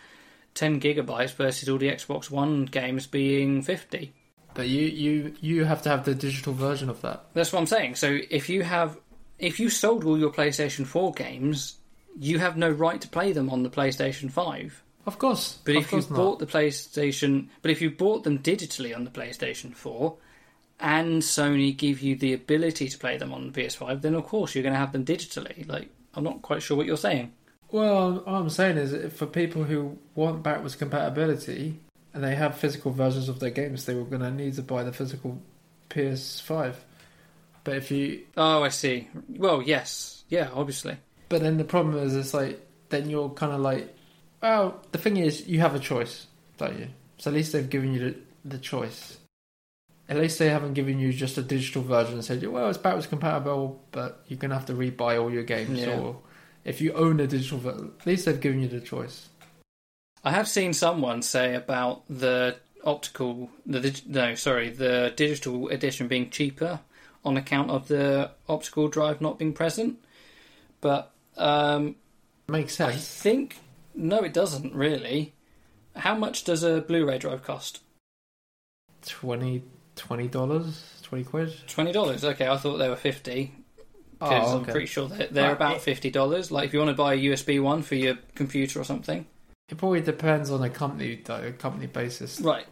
10 gigabytes versus all the Xbox One games being 50. But you you you have to have the digital version of that. That's what I'm saying. So if you have if you sold all your PlayStation 4 games, you have no right to play them on the PlayStation 5. Of course. But of if you course not. bought the PlayStation, but if you bought them digitally on the PlayStation 4, and Sony give you the ability to play them on the PS5, then of course you're going to have them digitally. Like, I'm not quite sure what you're saying. Well, all I'm saying is for people who want backwards compatibility and they have physical versions of their games, they were going to need to buy the physical PS5. But if you, Oh, I see. Well, yes, yeah, obviously. but then the problem is, it's like then you're kind of like, well, the thing is, you have a choice, don't you? So at least they've given you the, the choice. At least they haven't given you just a digital version and said, well, it's backwards compatible, but you're going to have to rebuy all your games. Yeah. Or if you own a digital version, at least they've given you the choice. I have seen someone say about the optical, the no, sorry, the digital edition being cheaper on account of the optical drive not being present. But um, Makes I think no, it doesn't really. How much does a Blu-ray drive cost? 20 dollars, twenty quid. Twenty dollars. Okay, I thought they were fifty. Because Oh, I'm pretty sure they're, they're Right, about fifty dollars. Like if you want to buy a USB one for your computer or something. It probably depends on a company, though, a company basis. Right.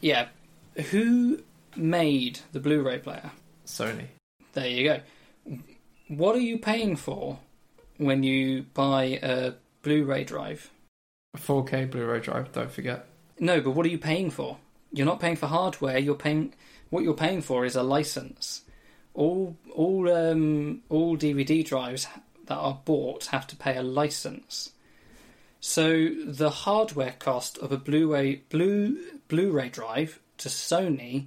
Yeah. Who made the Blu-ray player? Sony. There you go. What are you paying for when you buy a Blu-ray drive? A 4K Blu-ray drive. Don't forget. No, but what are you paying for? You're not paying for hardware. You're paying what you're paying for is a license. All all um, all DVD drives that are bought have to pay a license. So the hardware cost of a Blu-ray Blu Blu-ray drive to Sony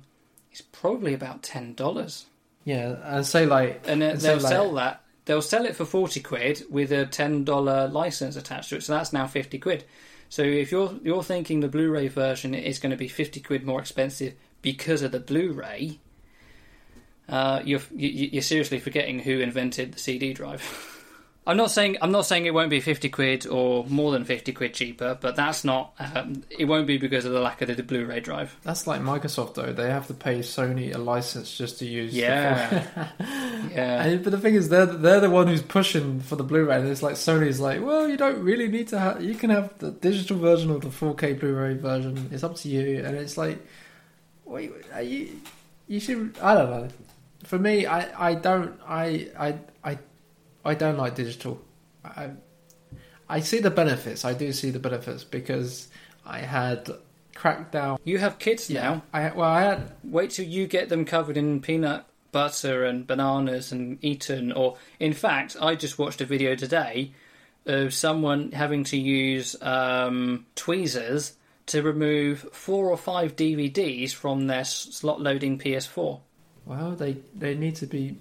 is probably about ten dollars. Yeah, and say like, and uh, And they'll like- sell that. They'll sell it for forty quid with a ten dollar license attached to it. So that's now fifty quid. So if you're you're thinking the Blu-ray version is going to be fifty quid more expensive because of the Blu-ray, uh, you're you, you're seriously forgetting who invented the CD drive. I'm not saying I'm not saying it won't be fifty quid or more than fifty quid cheaper, but that's not. Um, it won't be because of the lack of the Blu-ray drive. that's like Microsoft though. They have to pay Sony a license just to use. the Yeah. Yeah. And, but the thing is, they're they're the one who's pushing for the Blu-ray. And it's like Sony's like, well, you don't really need to have. You can have the digital version or the 4K Blu-ray version. It's up to you. And it's like, wait, are you you should. I don't know. For me, I I don't I I I don't like digital. I I see the benefits. I do see the benefits because I had Crackdown. You have kids now. I well, I had Wait till you get them covered in peanut butter and bananas and eaten. Or, in fact, I just watched a video today of someone having to use um, tweezers to remove four or five DVDs from their slot loading PS4. Well, they they need to be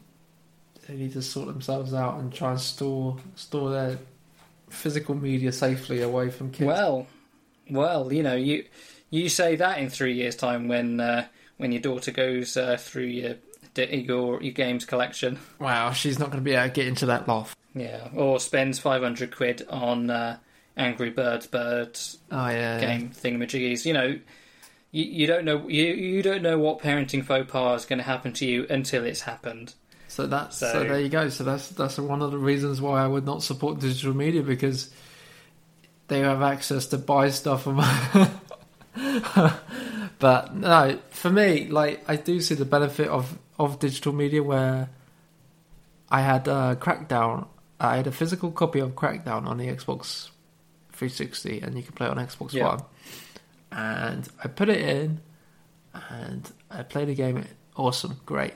they need to sort themselves out and try and store store their physical media safely away from kids. Well, well, you know, you you say that in three years' time when uh, when your daughter goes uh, through your your your games collection. wow, she's not going to be able to get into that loft. Yeah, or spends 500 quid on uh, Angry Birds Birds Oh yeah, game thingamajiggies. You know, you, you don't know you you don't know what parenting faux pas is going to happen to you until it's happened. So that's so, So- there you go. So that's that's one of the reasons why I would not support digital media because they have access to buy stuff from. but no, for me, like I do see the benefit of of digital media where I had uh, Crackdown. I had a physical copy of Crackdown on the Xbox 360, and you can play it on Xbox Yeah. One. And I put it in, and I played the game. Awesome, great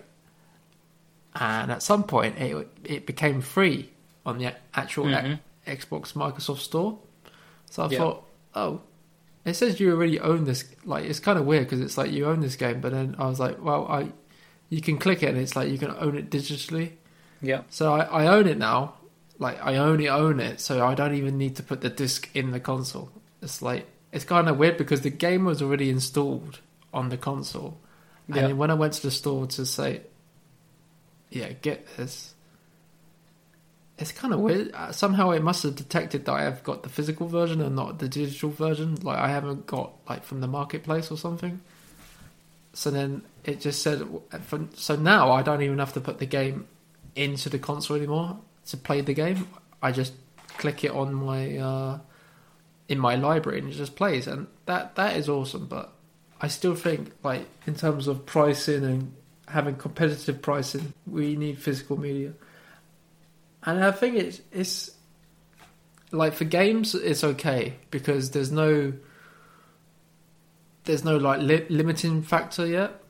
and at some point it it became free on the actual Mhm. Xbox Microsoft Store. So I Yeah. thought, oh, it says you already own this. Like it's kind of weird because it's like you own this game, but then I was like, well, I you can click it and it's like you can own it digitally. Yeah. So I, I own it now. Like I only own it, so I don't even need to put the disc in the console. It's like it's kind of weird because the game was already installed on the console, and Yeah. then when I went to the store to say, "Yeah, get this," it's kind of weird. Uh, Somehow it must have detected that I have got the physical version and not the digital version. Like I haven't got like from the marketplace or something. So then it just said, so now I don't even have to put the game into the console anymore to play the game. I just click it on my uh, in my library and it just plays, and that that is awesome. But I still think, like in terms of pricing and having competitive pricing, we need physical media. And I think it's it's like for games, it's okay because there's no there's no like li- limiting factor yet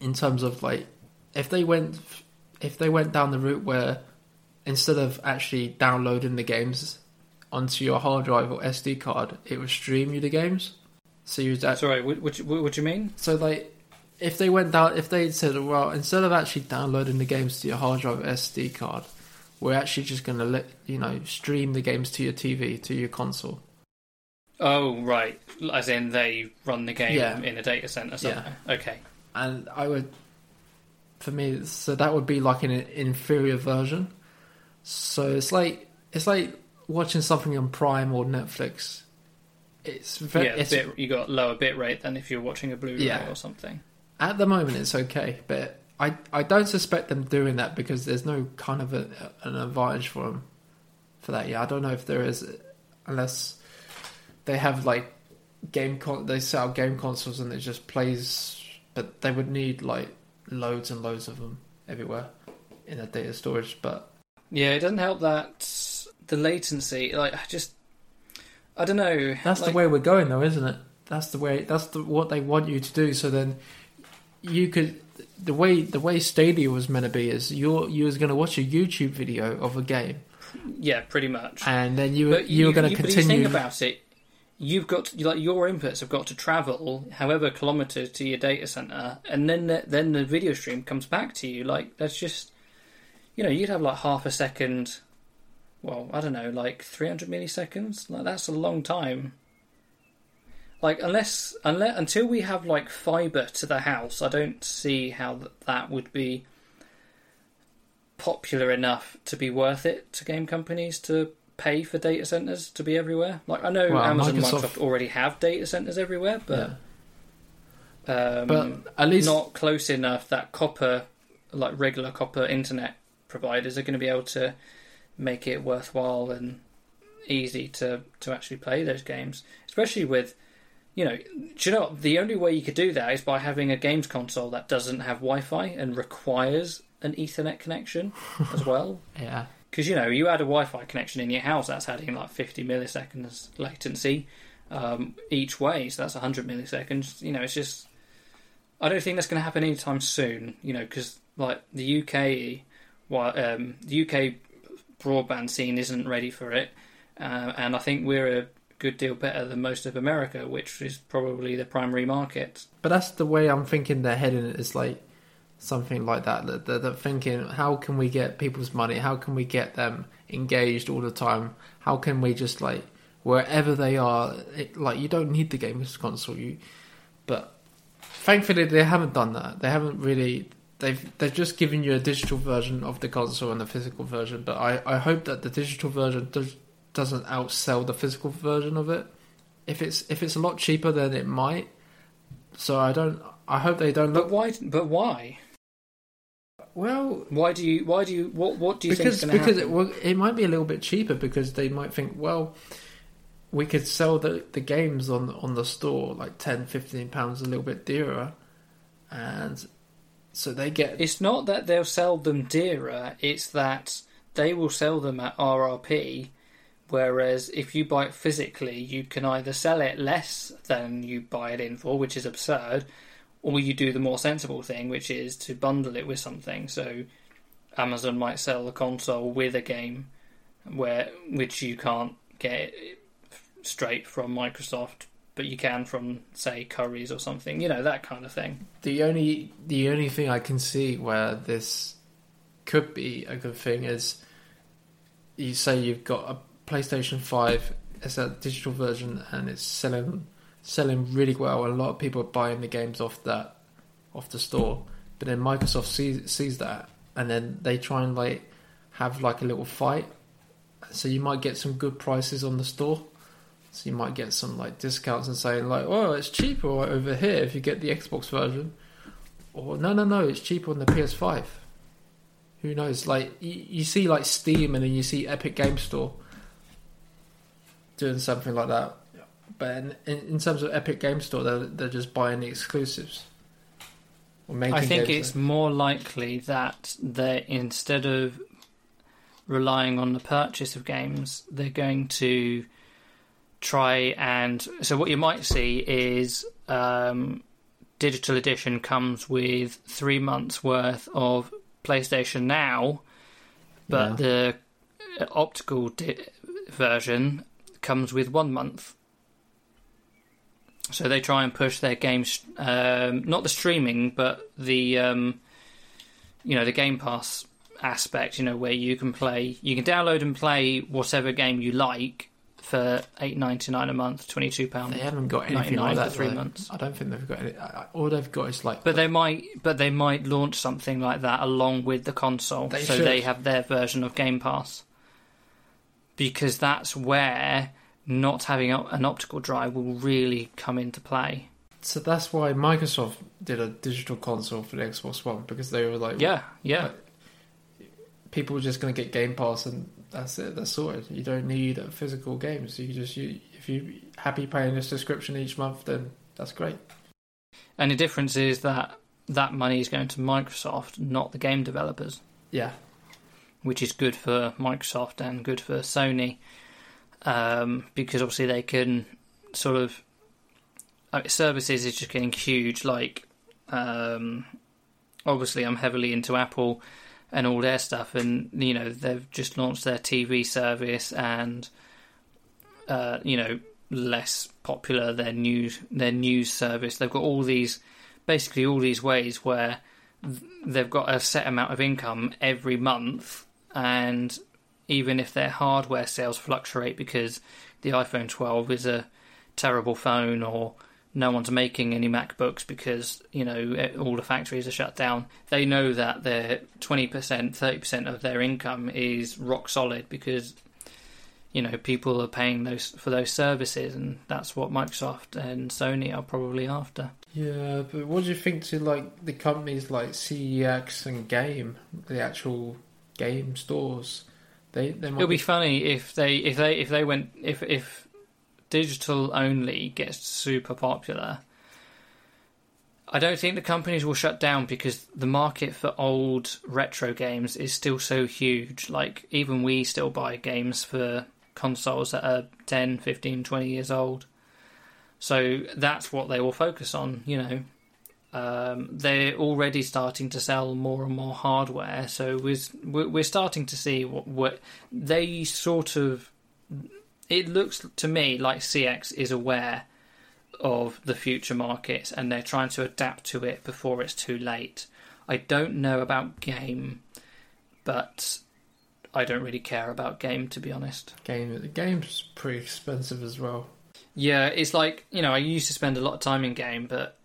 in terms of like if they went if they went down the route where instead of actually downloading the games onto your hard drive or SD card, it would stream you the games. So you that Sorry, what, what, what, what do you mean? so like if they went down if they said well instead of actually downloading the games to your hard drive SD card, we're actually just going to let you know stream the games to your TV to your console. Oh, right. As in they run the game Yeah. in a data center somewhere. Okay. and I would, for me, so that would be like an inferior version. So it's like it's like watching something on Prime or Netflix. It's very yeah, it's, bit, you got lower bit rate than if you're watching a Blu-ray Yeah. or something. At the moment it's okay, but I I don't suspect them doing that because there's no kind of a, an advantage for them for that. Yeah, I don't know if there is, unless they have like game con they sell game consoles and it just plays, but they would need like loads and loads of them everywhere in their data storage. But Yeah, it doesn't help that the latency. Like, I just, I don't know. that's like, the way we're going, though, isn't it? That's the way. That's the what they want you to do. So then you could. The way the way Stadia was meant to be is you're you was going to watch a YouTube video of a game, Yeah, pretty much. and then you but you were going to you- But you think about it, you've got to, like your inputs have got to travel however kilometers to your data center, and then the, then the video stream comes back to you. Like that's just, you know, you'd have like half a second. Well, I don't know, like 300 milliseconds. Like that's a long time. Like unless unless until we have like fiber to the house, I don't see how that, that would be popular enough to be worth it to game companies to pay for data centers to be everywhere. Like I know Well, Amazon, Microsoft- Microsoft already have data centers everywhere, but yeah. um, but at least not close enough that copper, like regular copper internet providers, are going to be able to make it worthwhile and easy to to actually play those games. Especially with, you know, do you know what? the only way you could do that is by having a games console that doesn't have Wi-Fi and requires an Ethernet connection as well. yeah. Because you know, you had a Wi-Fi connection in your house that's adding like 50 milliseconds latency um, each way, so that's 100 milliseconds. You know, it's just I don't think that's going to happen anytime soon. You know, because like the UK, well, um, the UK broadband scene isn't ready for it, uh, and I think we're a good deal better than most of America, which is probably the primary market. But that's the way I'm thinking they're heading. It's like something like that. They're, they're thinking, how can we get people's money? How can we get them engaged all the time? How can we just like wherever they are? It, like you don't need the games console. You, but thankfully they haven't done that. They haven't really. They've they've just given you a digital version of the console and the physical version. But I, I hope that the digital version does doesn't outsell the physical version of it. If it's if it's a lot cheaper, then it might. So I don't. I hope they don't But look. why? But why? Well, Why do you? Why do you? What? What do you because think is going because it, well, it might be a little bit cheaper because they might think, well, we could sell the the games on on the store like 10 15 pounds a little bit dearer, and so they get It's not that they'll sell them dearer, it's that they will sell them at RRP, whereas if you buy it physically, you can either sell it less than you buy it in for, which is absurd, or you do the more sensible thing, which is to bundle it with something. So Amazon might sell the console with a game where which you can't get straight from Microsoft but you can from say Currys or something. You know that kind of thing. The only the only thing I can see where this could be a good thing is you say you've got a PlayStation Five, it's a digital version, and it's selling selling really well. A lot of people are buying the games off that off the store, but then Microsoft sees sees that, and then they try and like have like a little fight. So you might get some good prices on the store. So you might get some like discounts and saying like, "Oh, it's cheaper over here if you get the Xbox version," or "No, no, no, it's cheaper on the PS5." Who knows? Like you, you see like Steam and then you see Epic Game Store doing something like that. But in, in, in terms of Epic Game Store, they're, they're just buying the exclusives. Or making I think games it's more likely that they instead of relying on the purchase of games, they're going to try and so what you might see is um, digital edition comes with three months worth of PlayStation Now, but the optical di- version comes with one month. So they try and push their games, um, not the streaming, but the um, you know the Game Pass aspect. You know where you can play, you can download and play whatever game you like for eight ninety nine a month, twenty two pound. They haven't got anything 99 like for three though. months. I don't think they've got any. All they've got is like. But they might, but they might launch something like that along with the console, so should. they have their version of Game Pass. Because that's where not having an optical drive will really come into play. So that's why Microsoft did a digital console for the Xbox One because they were like, Yeah, yeah, people are just going to get Game Pass and that's it. That's sorted. You don't need a physical game, so You just you if you're happy paying this subscription each month, then that's great. and the difference is that that money is going to Microsoft, not the game developers, Yeah, which is good for Microsoft and good for Sony, um, because obviously they can sort of I mean, services is just getting huge. Like, um, obviously, I'm heavily into Apple and all their stuff, and you know they've just launched their TV service, and uh, you know less popular their news their news service. They've got all these basically all these ways where they've got a set amount of income every month, and even if their hardware sales fluctuate because the iPhone 12 is a terrible phone or no one's making any MacBooks because you know all the factories are shut down. They know that their twenty percent, thirty percent of their income is rock solid because you know people are paying those for those services, and that's what Microsoft and Sony are probably after. yeah. But what do you think to like the companies like CEX and Game, the actual game stores? They they might It'll be funny if they if they if they went if if digital only gets super popular. I don't think the companies will shut down because the market for old retro games is still so huge. Like even we still buy games for consoles that are 10, 15, 20 years old. So that's what they will focus on, you know. Um, they're already starting to sell more and more hardware, so we're we're starting to see what, what they sort of. It looks to me like CX is aware of the future markets and they're trying to adapt to it before it's too late. I don't know about game, but I don't really care about game to be honest. game. The game's pretty expensive as well. Yeah, it's like you know I used to spend a lot of time in game, but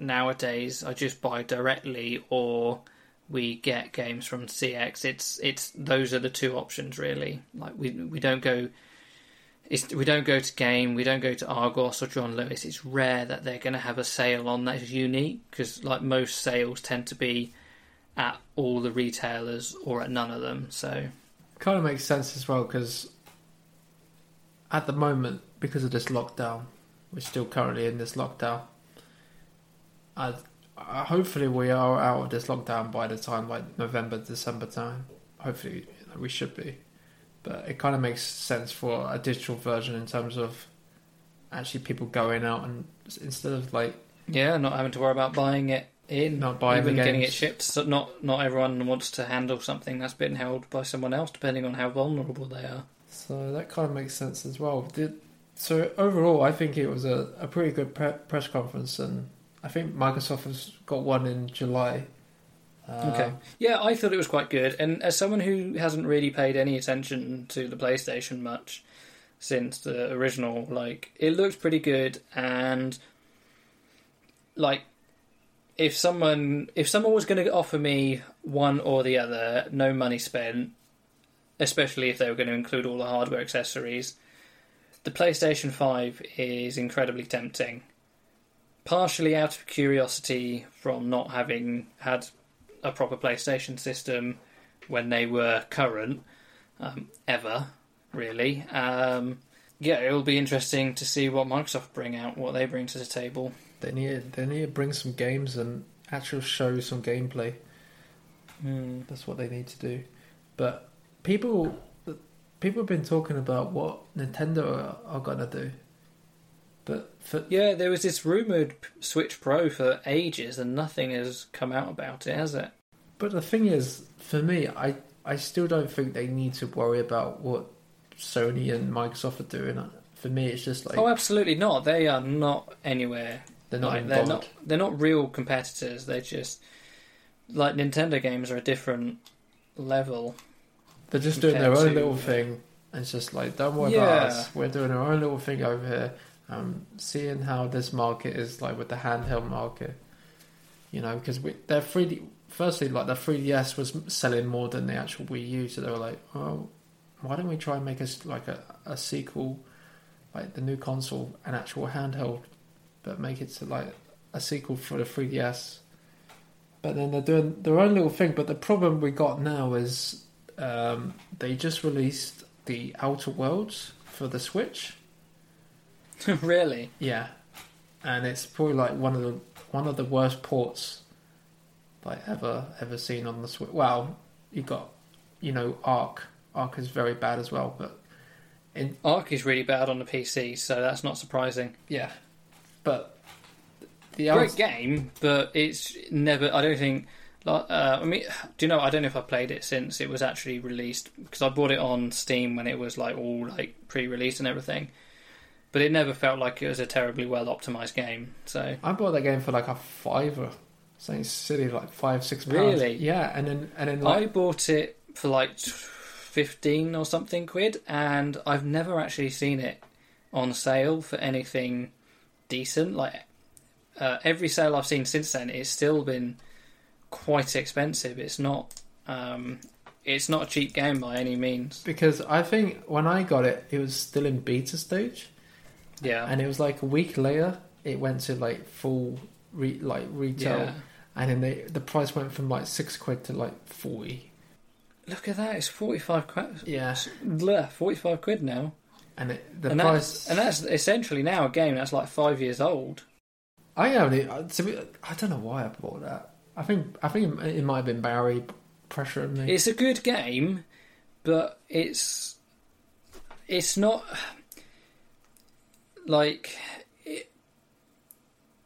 nowadays I just buy directly or we get games from CX. It's it's those are the two options really. Like we we don't go. We don't go to Game, we don't go to Argos or John Lewis. It's rare that they're going to have a sale on that is unique because, like most sales, tend to be at all the retailers or at none of them. So Kind of makes sense as well because at the moment, because of this lockdown, we're still currently in this lockdown. I, I hopefully we are out of this lockdown by the time like November, December time. Hopefully you know, we should be, but it kind of makes sense for a digital version in terms of actually people going out and instead of like yeah, not having to worry about buying it in, Not buying even getting it shipped. So not not everyone wants to handle something that's been held by someone else, depending on how vulnerable they are. So that kind of makes sense as well. Did so overall, I think it was a, a pretty good pre- press conference, and I think Microsoft has got one in July. Uh, Okay. Yeah, I thought it was quite good. And as someone who hasn't really paid any attention to the PlayStation much since the original, like, it looks pretty good. And, like, if someone if someone was going to offer me one or the other, no money spent, especially if they were going to include all the hardware accessories, the PlayStation 5 is incredibly tempting. Partially out of curiosity from not having had a proper PlayStation system when they were current, um, ever, really. Um, yeah, it'll be interesting to see what Microsoft bring out, what they bring to the table. They need they need to bring some games and actually show some gameplay. Hmm. That's what they need to do. But people people have been talking about what Nintendo are, are gonna do. But for Yeah, there was this rumored Switch Pro for ages, and nothing has come out about it, has it? but the thing is, for me, I I still don't think they need to worry about what Sony and Microsoft are doing. For me, it's just like oh, absolutely not. They are not anywhere. they're not like, involved. they're not. They're not real competitors. They're just like Nintendo games are a different level. They're just doing their own to- little thing. And it's just like, don't worry Yeah. about us. We're doing our own little thing over here. Um, seeing how this market is like with the handheld market, you know, because we, their 3D, firstly, like the 3DS was selling more than the actual Wii U, so they were like, oh, why don't we try and make us like a, a sequel, like the new console, an actual handheld, but make it to like a sequel for the 3DS. But then they're doing their own little thing. But the problem we got now is um, they just released the Outer Worlds for the Switch. really? Yeah, and it's probably like one of the one of the worst ports like ever ever seen on the Switch. Well, you got you know ARK. ARK is very bad as well, but in ARK is really bad on the PC, so that's not surprising. yeah, but the Great game, but it's never. I don't think. Uh, I mean, do you know? I don't know if I played it since it was actually released because I bought it on Steam when it was like all like pre-released and everything. But it never felt like it was a terribly well optimized game. So I bought that game for like a fiver, something silly like five six pounds. Really? Yeah, and then and then I bought it for like fifteen or something quid, and I've never actually seen it on sale for anything decent. Like uh, every sale I've seen since then, it's still been quite expensive. It's not. Um, it's not a cheap game by any means. because I think when I got it, it was still in beta stage. Yeah, and it was like a week later it went to like full re- like retail yeah. and then they, the price went from like six quid to like 40 Look at that! It's forty-five quid. yeah Bleh, Forty-five quid now, and it, the and price that's and that's essentially now a game that's like five years old. i only uh, to be, i don't know why i bought that i think i think it, it might have been barry pressuring me It's a good game, but it's it's not like it,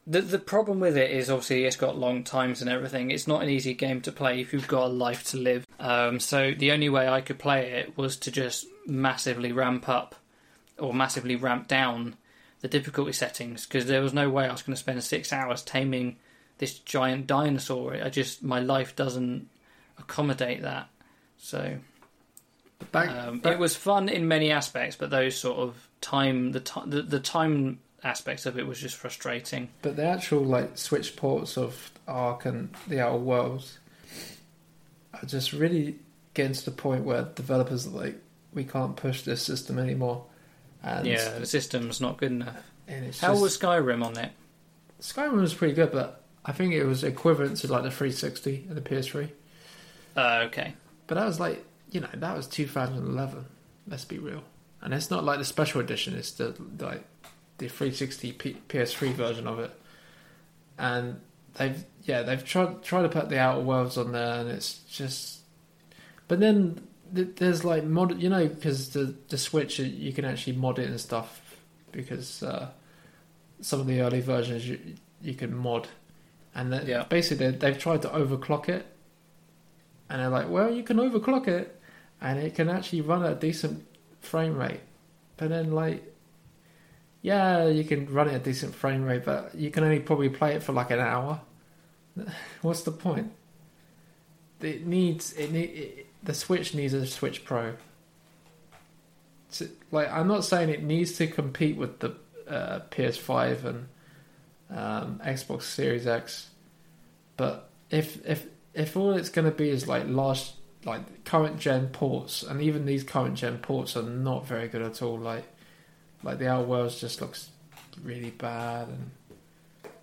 the the problem with it is obviously it's got long times and everything. It's not an easy game to play if you've got a life to live. Um, so the only way I could play it was to just massively ramp up or massively ramp down the difficulty settings because there was no way I was going to spend six hours taming this giant dinosaur. I just my life doesn't accommodate that. So back, um, back- it was fun in many aspects, but those sort of time the time the, the time aspects of it was just frustrating. but the actual like switch ports of ARK and the outer worlds are just really getting to the point where developers are like we can't push this system anymore and yeah, the system's not good enough. How just, was Skyrim on it? Skyrim was pretty good, but I think it was equivalent to like the 360 and the PS3. Uh, okay, But that was like, you know, that was 2011. Let's be real. And it's not like the special edition; it's the like the 360 P- PS3 version of it. And they've yeah they've tried tried to put the Outer Worlds on there, and it's just. But then there's like mod, you know, because the the Switch you can actually mod it and stuff because uh, some of the early versions you you can mod, and then Yeah. basically they- they've tried to overclock it, and they're like, well, you can overclock it, and it can actually run at a decent frame rate, but then like yeah, you can run it at decent frame rate, but you can only probably play it for like an hour. What's the point? It needs it, need, it the Switch needs a Switch Pro. To, like I'm not saying it needs to compete with the uh, PS5 and um, Xbox Series X, but if if if all it's going to be is like last like current gen ports, and even these current gen ports are not very good at all. Like like the Outer Worlds just looks really bad, and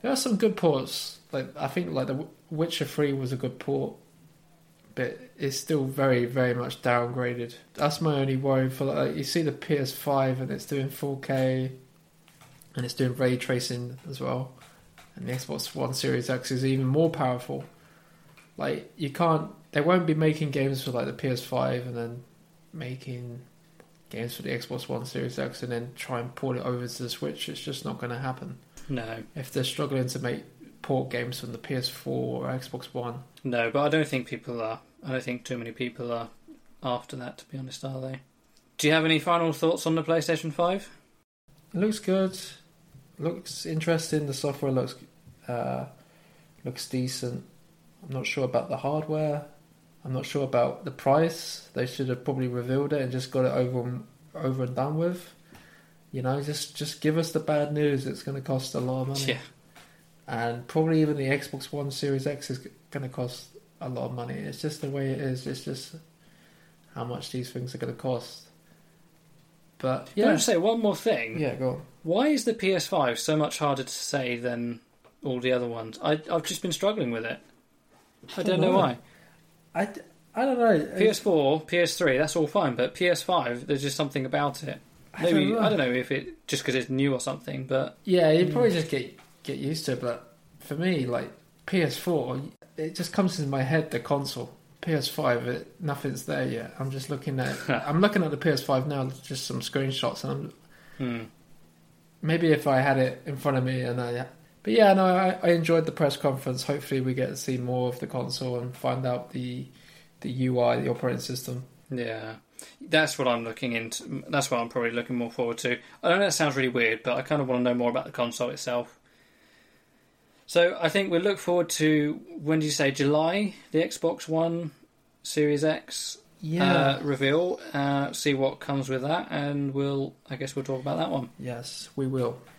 there are some good ports. Like I think like the Witcher Three was a good port, but it's still very very much downgraded. That's my only worry for like you see the PS5 and it's doing 4K, and it's doing ray tracing as well, and the Xbox One Series X is even more powerful. Like you can't, they won't be making games for like the PS5 and then making games for the Xbox One Series X and then try and port it over to the Switch. It's just not going to happen. No, If they're struggling to make port games from the PS4 or Xbox One, no, but I don't think people are. I don't think too many people are after that. To be honest, are they? Do you have any final thoughts on the PlayStation Five? it looks good. Looks interesting. The software looks uh, looks decent. I'm not sure about the hardware. I'm not sure about the price. They should have probably revealed it and just got it over and, over and done with. You know, just just give us the bad news. It's going to cost a lot of money. Yeah, and probably even the Xbox One Series X is going to cost a lot of money. It's just the way it is. It's just how much these things are going to cost. But Can I yeah, just say one more thing? yeah, go on. Why is the PS5 so much harder to say than all the other ones? I, I've just been struggling with it. I don't know why. I, I don't know. PS4, PS3, that's all fine, but PS5, there's just something about it. I Maybe don't know. I don't know if it just because it's new or something, but Yeah, you probably just get get used to it. But for me, like PS4, it just comes into my head the console. PS5, it, nothing's there yet. I'm just looking at. I'm looking at the PS5 now, just some screenshots, and I'm hmm. maybe if I had it in front of me and I but yeah no I, I enjoyed the press conference hopefully we get to see more of the console and find out the the UI the operating system yeah, that's what I'm looking into. That's what I'm probably looking more forward to. I know that sounds really weird, but I kind of want to know more about the console itself. So I think we'll look forward to when did you say July the Xbox One Series X uh, reveal. Uh, see what comes with that, and we'll I guess we'll talk about that one. yes we will